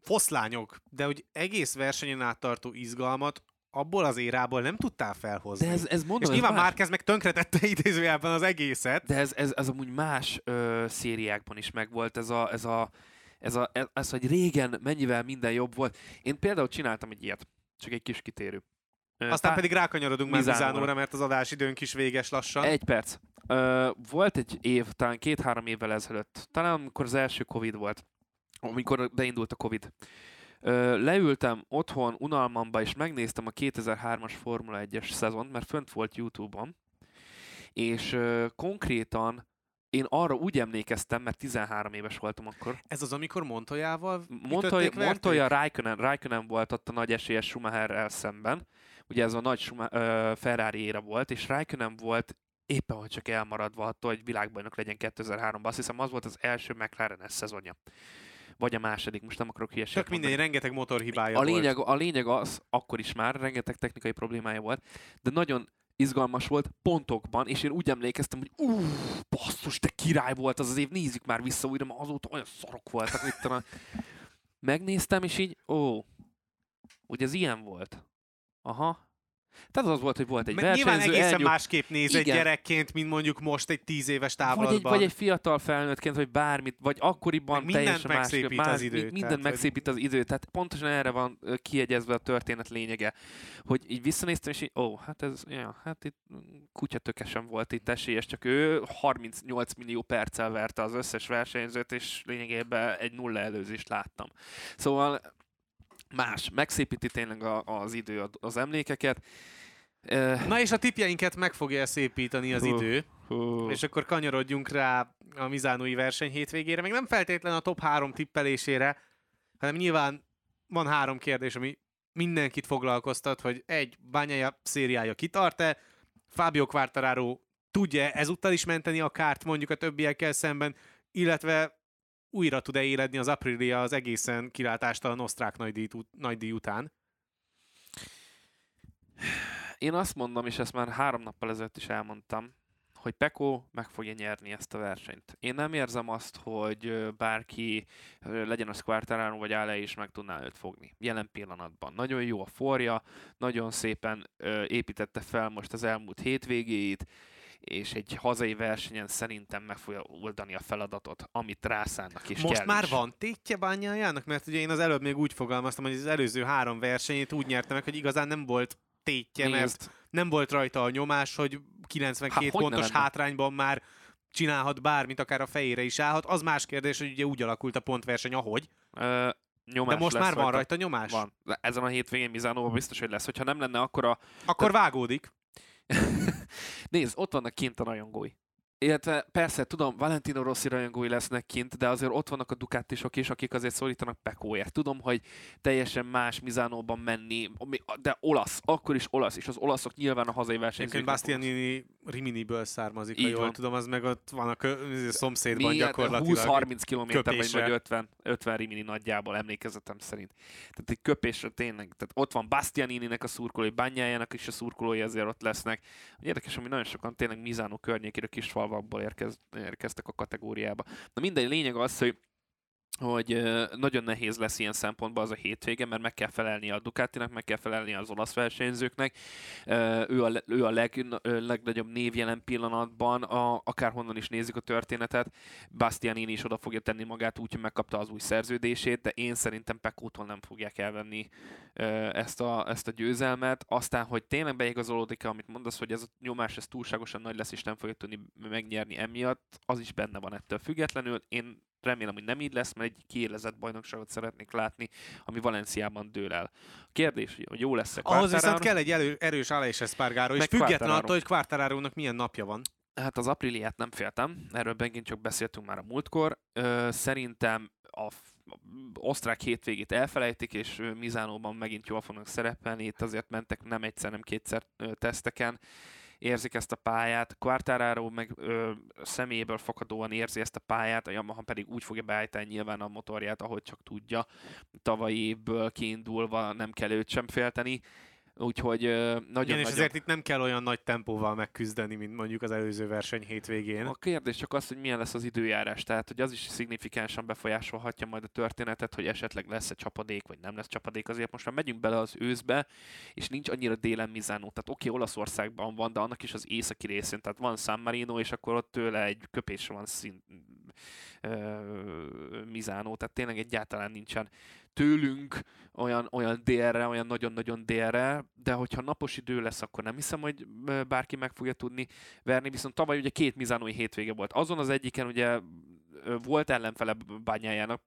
foszlányok, de hogy egész versenyen át tartó izgalmat abból az érából nem tudtál felhozni. De ez, ez mondom, És nyilván már kezd meg tönkretette [laughs] idézőjelben az egészet. De ez, ez, ez amúgy más ö, szériákban is megvolt, ez a, ez a ez, a, ez, ez, hogy régen mennyivel minden jobb volt. Én például csináltam egy ilyet, csak egy kis kitérő. Aztán Pá... pedig rákanyarodunk már Mizánóra, mert az adásidőnk is véges lassan. Egy perc. Ö, volt egy év, talán két-három évvel ezelőtt, talán amikor az első Covid volt, amikor beindult a Covid. Leültem otthon unalmamba, és megnéztem a 2003-as Formula 1-es szezont, mert fönt volt YouTube-on, és konkrétan én arra úgy emlékeztem, mert 13 éves voltam akkor. Ez az, amikor Montoyával Montoya, Montoya Raikkonen, Raikkonen volt ott a nagy esélyes Schumacherrel szemben. Ugye ez a nagy Schuma- uh, Ferrari éra volt, és Raikkonen volt éppen, hogy csak elmaradva attól, hogy világbajnok legyen 2003-ban. Azt hiszem, az volt az első McLaren-es szezonja vagy a második, most nem akarok hülyeséget Csak minden, rengeteg motorhibája a lényeg, volt. A lényeg az, akkor is már rengeteg technikai problémája volt, de nagyon izgalmas volt pontokban, és én úgy emlékeztem, hogy uff, basszus, de király volt az az év, nézzük már vissza újra, mert azóta olyan szarok voltak, mit tudom. Megnéztem, és így, ó, ugye ez ilyen volt. Aha, tehát az volt, hogy volt egy Mert versenyző. Nyilván egészen elnyug... másképp néz Igen. egy gyerekként, mint mondjuk most egy tíz éves távlatban. Vagy egy, vagy egy fiatal felnőttként, vagy bármit, vagy akkoriban Meg teljesen másképp. Más, az idő. Minden tehát, megszépít az idő. Tehát pontosan erre van kiegyezve a történet lényege. Hogy így visszanéztem, és így, ó, hát ez, ja, hát itt kutyatökesen volt itt esélyes, csak ő 38 millió perccel verte az összes versenyzőt, és lényegében egy nulla előzést láttam. Szóval más, megszépíti tényleg a, az idő az emlékeket. Na és a tipjeinket meg fogja szépíteni az uh, idő. Uh. És akkor kanyarodjunk rá a Mizánói verseny hétvégére, meg nem feltétlen a top három tippelésére, hanem nyilván van három kérdés, ami mindenkit foglalkoztat, hogy egy, bányája szériája kitart-e, Fábio Quartararo tudja ezúttal is menteni a kárt mondjuk a többiekkel szemben, illetve újra tud-e éledni az Aprilia az egészen kilátástalan osztrák nagydíj, nagydíj után? Én azt mondom, és ezt már három nappal ezelőtt is elmondtam, hogy Peko meg fogja nyerni ezt a versenyt. Én nem érzem azt, hogy bárki, legyen a Quartararo vagy Ale is meg tudná őt fogni. Jelen pillanatban. Nagyon jó a forja, nagyon szépen építette fel most az elmúlt hétvégéit, és egy hazai versenyen szerintem meg fogja oldani a feladatot, amit rászánnak és Most kell már is. van tétje bányájának? Mert ugye én az előbb még úgy fogalmaztam, hogy az előző három versenyét úgy nyerte meg, hogy igazán nem volt tétje, Nézd. mert nem volt rajta a nyomás, hogy 92 Há, pontos hátrányban már csinálhat bármit, akár a fejére is állhat. Az más kérdés, hogy ugye úgy alakult a pontverseny, ahogy. Ö, nyomás De most már van rajta nyomás? Van. Ezen a hétvégén Mizánóban biztos, hogy lesz. Hogyha nem lenne, akkor a... Akkor vágódik. [laughs] Nézd, ott vannak kint a rajongói. Illetve persze, tudom, Valentino Rossi rajongói lesznek kint, de azért ott vannak a Ducatisok is, akik azért szólítanak Pekóért. Tudom, hogy teljesen más Mizánóban menni, de olasz, akkor is olasz, és az olaszok nyilván a hazai versenyzők. Bastianini Riminiből származik, Így ha jól van. tudom, az meg ott van a, kö- a szomszédban Mi, gyakorlatilag. 20-30 km vagy 50, 50 Rimini nagyjából emlékezetem szerint. Tehát egy köpésre tényleg, tehát ott van Bastianininek a szurkolói, Bányájának is a szurkolói azért ott lesznek. Érdekes, hogy nagyon sokan tényleg Mizánó környékére kis falvakból érkez, érkeztek a kategóriába. Na mindegy, lényeg az, hogy hogy nagyon nehéz lesz ilyen szempontból az a hétvége, mert meg kell felelni a Ducatinak, meg kell felelni az olasz versenyzőknek. Ő a, ő a leg, legnagyobb név jelen pillanatban, a, akárhonnan is nézik a történetet. Bastianini is oda fogja tenni magát úgy, hogy megkapta az új szerződését, de én szerintem Pekótól nem fogják elvenni ezt a, ezt a győzelmet. Aztán, hogy tényleg beigazolódik amit mondasz, hogy ez a nyomás ez túlságosan nagy lesz, és nem fogja tudni megnyerni emiatt, az is benne van ettől függetlenül. Én remélem, hogy nem így lesz, mert egy kiélezett bajnokságot szeretnék látni, ami Valenciában dől el. A kérdés, hogy jó lesz-e Ahhoz viszont kell egy elő, erős Aleix Espargaro, és független attól, hogy Quartararo-nak milyen napja van. Hát az apríliát nem féltem, erről megint csak beszéltünk már a múltkor. Ö, szerintem a osztrák hétvégét elfelejtik, és Mizánóban megint jól fognak szerepelni. Itt azért mentek nem egyszer, nem kétszer teszteken érzik ezt a pályát, Quartararo meg ö, személyéből fakadóan érzi ezt a pályát, a Yamaha pedig úgy fogja beállítani nyilván a motorját, ahogy csak tudja. Tavalyi évből kiindulva nem kell őt sem félteni, Úgyhogy nagyon Igen, nagyon... és ezért itt nem kell olyan nagy tempóval megküzdeni, mint mondjuk az előző verseny hétvégén. A kérdés csak az, hogy milyen lesz az időjárás, tehát hogy az is szignifikánsan befolyásolhatja majd a történetet, hogy esetleg lesz-e csapadék, vagy nem lesz csapadék. Azért most már megyünk bele az őszbe, és nincs annyira délen Mizánó. Tehát oké, okay, Olaszországban van, de annak is az északi részén, tehát van San Marino, és akkor ott tőle egy köpésre van szín, Mizánó, tehát tényleg egyáltalán nincsen tőlünk olyan, olyan délre, olyan nagyon-nagyon délre, de hogyha napos idő lesz, akkor nem hiszem, hogy bárki meg fogja tudni verni, viszont tavaly ugye két Mizánói hétvége volt. Azon az egyiken ugye volt ellenfele bányájának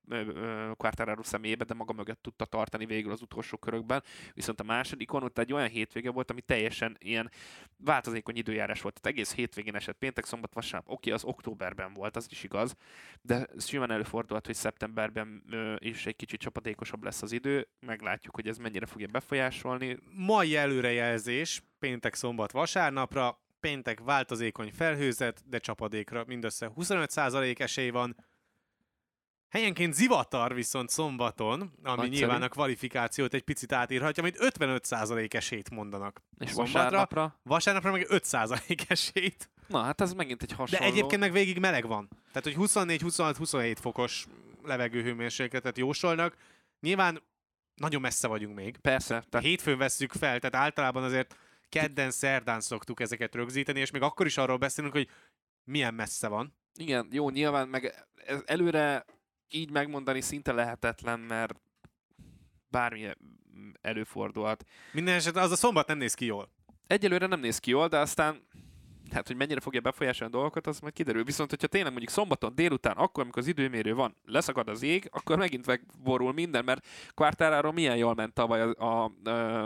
Quartararo személyében, de maga mögött tudta tartani végül az utolsó körökben. Viszont a másodikon ott egy olyan hétvége volt, ami teljesen ilyen változékony időjárás volt. Tehát egész hétvégén esett péntek, szombat, vasárnap. Oké, az októberben volt, az is igaz, de simán előfordulhat, hogy szeptemberben is egy kicsit csapadékosabb lesz az idő. Meglátjuk, hogy ez mennyire fogja befolyásolni. Mai előrejelzés péntek, szombat, vasárnapra péntek változékony felhőzet, de csapadékra mindössze 25% esély van. Helyenként zivatar viszont szombaton, ami Nagyszerű. nyilván a kvalifikációt egy picit átírhatja, amit 55% esélyt mondanak. És Szombatra, vasárnapra? Vasárnapra meg 5% esélyt. Na, hát ez megint egy hasonló. De egyébként meg végig meleg van. Tehát, hogy 24, 26, 27 fokos levegőhőmérsékletet jósolnak. Nyilván nagyon messze vagyunk még. Persze. Tehát... Hétfőn vesszük fel, tehát általában azért kedden, szerdán szoktuk ezeket rögzíteni, és még akkor is arról beszélünk, hogy milyen messze van. Igen, jó, nyilván meg előre így megmondani szinte lehetetlen, mert bármi előfordulhat. Minden esetre az a szombat nem néz ki jól. Egyelőre nem néz ki jól, de aztán hát, hogy mennyire fogja befolyásolni a dolgokat, az majd kiderül. Viszont, hogyha tényleg mondjuk szombaton délután, akkor, amikor az időmérő van, leszakad az ég, akkor megint megborul minden, mert Quartararo milyen jól ment tavaly a, a,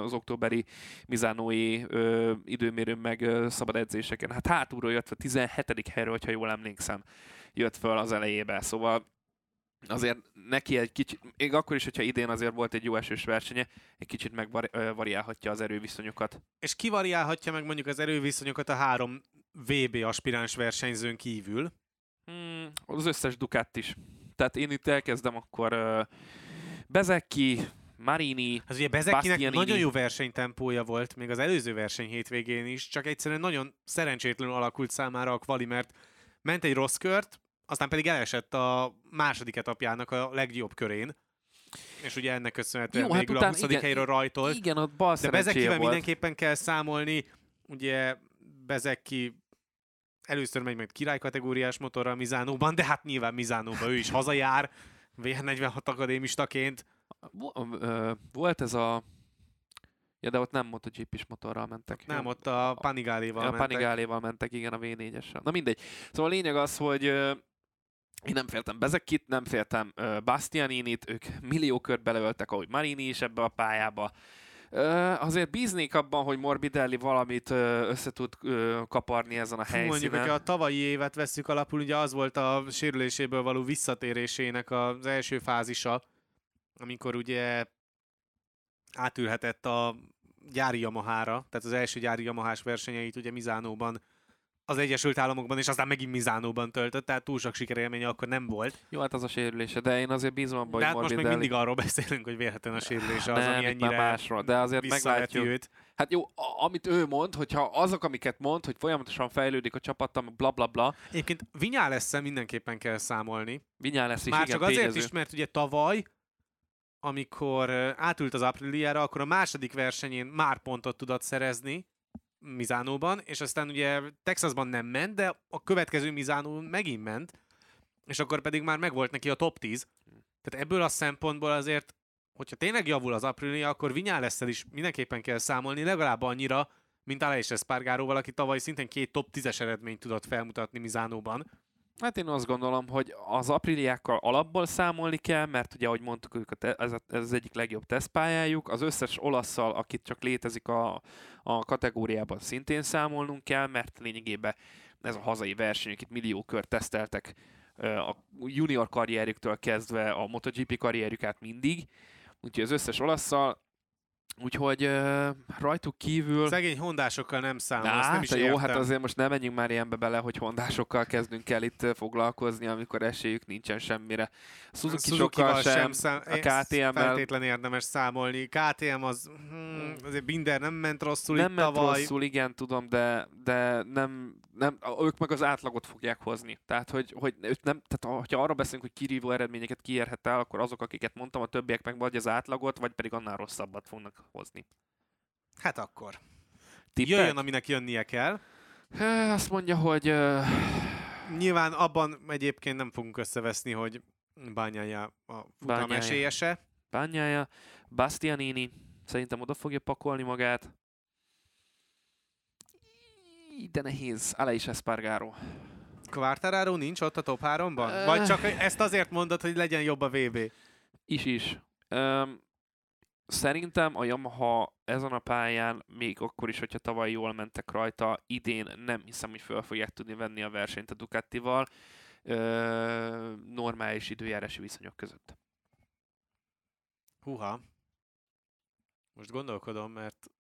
az októberi Mizánói ö, időmérő meg ö, szabad edzéseken. Hát hátulról jött a 17. helyről, hogyha jól emlékszem, jött föl az elejébe. Szóval azért neki egy kicsit, még akkor is, hogyha idén azért volt egy jó esős versenye, egy kicsit megvariálhatja az erőviszonyokat. És kivariálhatja meg mondjuk az erőviszonyokat a három VB aspiráns versenyzőn kívül? Hmm, az összes Ducat is. Tehát én itt elkezdem akkor uh, Bezeki, Marini, Az ugye Bezekinek nagyon jó versenytempója volt, még az előző verseny hétvégén is, csak egyszerűen nagyon szerencsétlenül alakult számára a kvali, mert ment egy rossz kört, aztán pedig elesett a második etapjának a legjobb körén. És ugye ennek köszönhetően Jó, hát végül után, a 20. Igen, helyről rajtolt. Igen, ott bal De Bezekivel mindenképpen kell számolni. Ugye Bezeki először megy majd királykategóriás motorral Mizánóban, de hát nyilván Mizánóban ő is hazajár, VR46 akadémistaként. Volt ez a Ja, de ott nem MotoGP-s motorral mentek. Nem, jó. ott a Panigáléval a, mentek. A Panigáléval mentek, igen, a V4-essel. Na mindegy. Szóval a lényeg az, hogy én nem féltem Bezekit, nem féltem uh, Bastianinit, ők millió kört beleöltek, ahogy Marini is ebbe a pályába. azért bíznék abban, hogy Morbidelli valamit össze tud kaparni ezen a helyszínen. Mondjuk, hogyha a tavalyi évet veszük alapul, ugye az volt a sérüléséből való visszatérésének az első fázisa, amikor ugye átülhetett a gyári Yamahára, tehát az első gyári Yamahás versenyeit ugye Mizánóban az Egyesült Államokban, és aztán megint Mizánóban töltött, tehát túl sok sikerélménye akkor nem volt. Jó, hát az a sérülése, de én azért bízom abban, hogy hát most még mindig arról beszélünk, hogy vélhetően a sérülése az, nem, ami ennyire másról, de azért meglátjuk. Őt. Hát jó, amit ő mond, hogyha azok, amiket mond, hogy folyamatosan fejlődik a csapattam, bla bla bla. Egyébként Vinyá lesz mindenképpen kell számolni. Vinyá lesz is, Már igen, csak azért tényező. is, mert ugye tavaly amikor átült az Apriliára, akkor a második versenyén már pontot tudott szerezni, Mizánóban, és aztán ugye Texasban nem ment, de a következő Mizánón megint ment, és akkor pedig már megvolt neki a top 10. Tehát ebből a szempontból azért, hogyha tényleg javul az Aprilia, akkor lesz is mindenképpen kell számolni, legalább annyira, mint Aleix Espargaróval, aki tavaly szintén két top 10-es eredményt tudott felmutatni Mizánóban. Hát én azt gondolom, hogy az apriliákkal alapból számolni kell, mert ugye, ahogy mondtuk, ez, ez az egyik legjobb tesztpályájuk. Az összes olaszszal, akit csak létezik a, a kategóriában szintén számolnunk kell, mert lényegében ez a hazai verseny, akit millió kör teszteltek a junior karrierjüktől kezdve a MotoGP karrierjüket mindig. Úgyhogy az összes olaszszal Úgyhogy uh, rajtuk kívül... Szegény hondásokkal nem számol, Á, nem is jó, értem. hát azért most nem menjünk már ilyenbe bele, hogy hondásokkal kezdünk el itt foglalkozni, amikor esélyük nincsen semmire. Suzuki sokkal sem, sem szám... a KTM-mel... Feltétlen érdemes számolni. KTM az... Hmm, azért Binder nem ment rosszul nem itt ment tavaly. rosszul, igen, tudom, de, de nem, nem, ők meg az átlagot fogják hozni. Tehát, hogy, hogy nem, tehát, ha arra beszélünk, hogy kirívó eredményeket kiérhet el, akkor azok, akiket mondtam, a többiek meg vagy az átlagot, vagy pedig annál rosszabbat fognak hozni. Hát akkor. Tippek? Jöjjön, aminek jönnie kell. Azt mondja, hogy... Uh... Nyilván abban egyébként nem fogunk összeveszni, hogy bányája a futam esélyese. Bányája. Bastianini szerintem oda fogja pakolni magát. De nehéz. Aleix Espargaro. Quartararo nincs ott a top 3-ban? Vagy csak ezt azért mondod, hogy legyen jobb a VB? Is is. Um, Szerintem a Yamaha ezen a pályán, még akkor is, hogyha tavaly jól mentek rajta, idén nem hiszem, hogy fel fogják tudni venni a versenyt a Ducatival ö, normális időjárási viszonyok között. Húha. Most gondolkodom, mert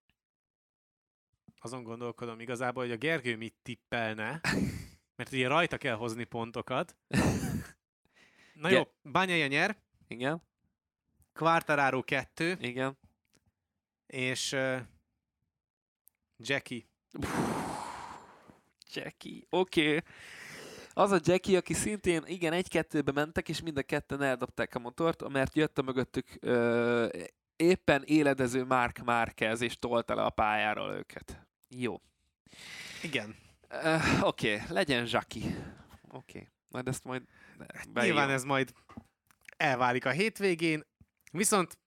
azon gondolkodom igazából, hogy a Gergő mit tippelne, [laughs] mert ugye rajta kell hozni pontokat. [laughs] Na jó, Bányája nyer. Igen. Quartararo 2. Igen. És uh, Jackie. Jackie, oké. Okay. Az a Jackie, aki szintén, igen, egy-kettőbe mentek, és mind a ketten eldobták a motort, mert jött a mögöttük ö, éppen éledező Mark Márquez, és tolta le a pályáról őket. Jó. Igen. Uh, Oké, okay, legyen Jackie. Oké, okay. majd ezt majd... Nyilván ez majd elválik a hétvégén. Viszont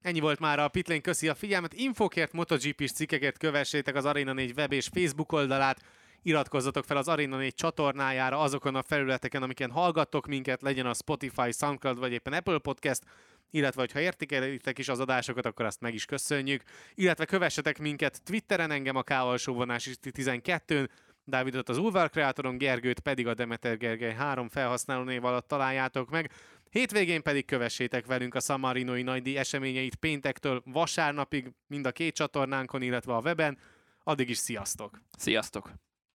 ennyi volt már a Pitlane, köszi a figyelmet. Infokért, MotoGP-s cikkeket kövessétek az Arena 4 web és Facebook oldalát, iratkozzatok fel az Arena 4 csatornájára azokon a felületeken, amiken hallgattok minket, legyen a Spotify, Soundcloud vagy éppen Apple Podcast, illetve ha értékelitek is az adásokat, akkor azt meg is köszönjük. Illetve kövessetek minket Twitteren, engem a K 12-n, Dávidot az Ulvar kreátoron, Gergőt pedig a Demeter Gergely 3 felhasználó név alatt találjátok meg. Hétvégén pedig kövessétek velünk a Samarinoi nagydíj eseményeit péntektől vasárnapig mind a két csatornánkon, illetve a weben. Addig is sziasztok! Sziasztok!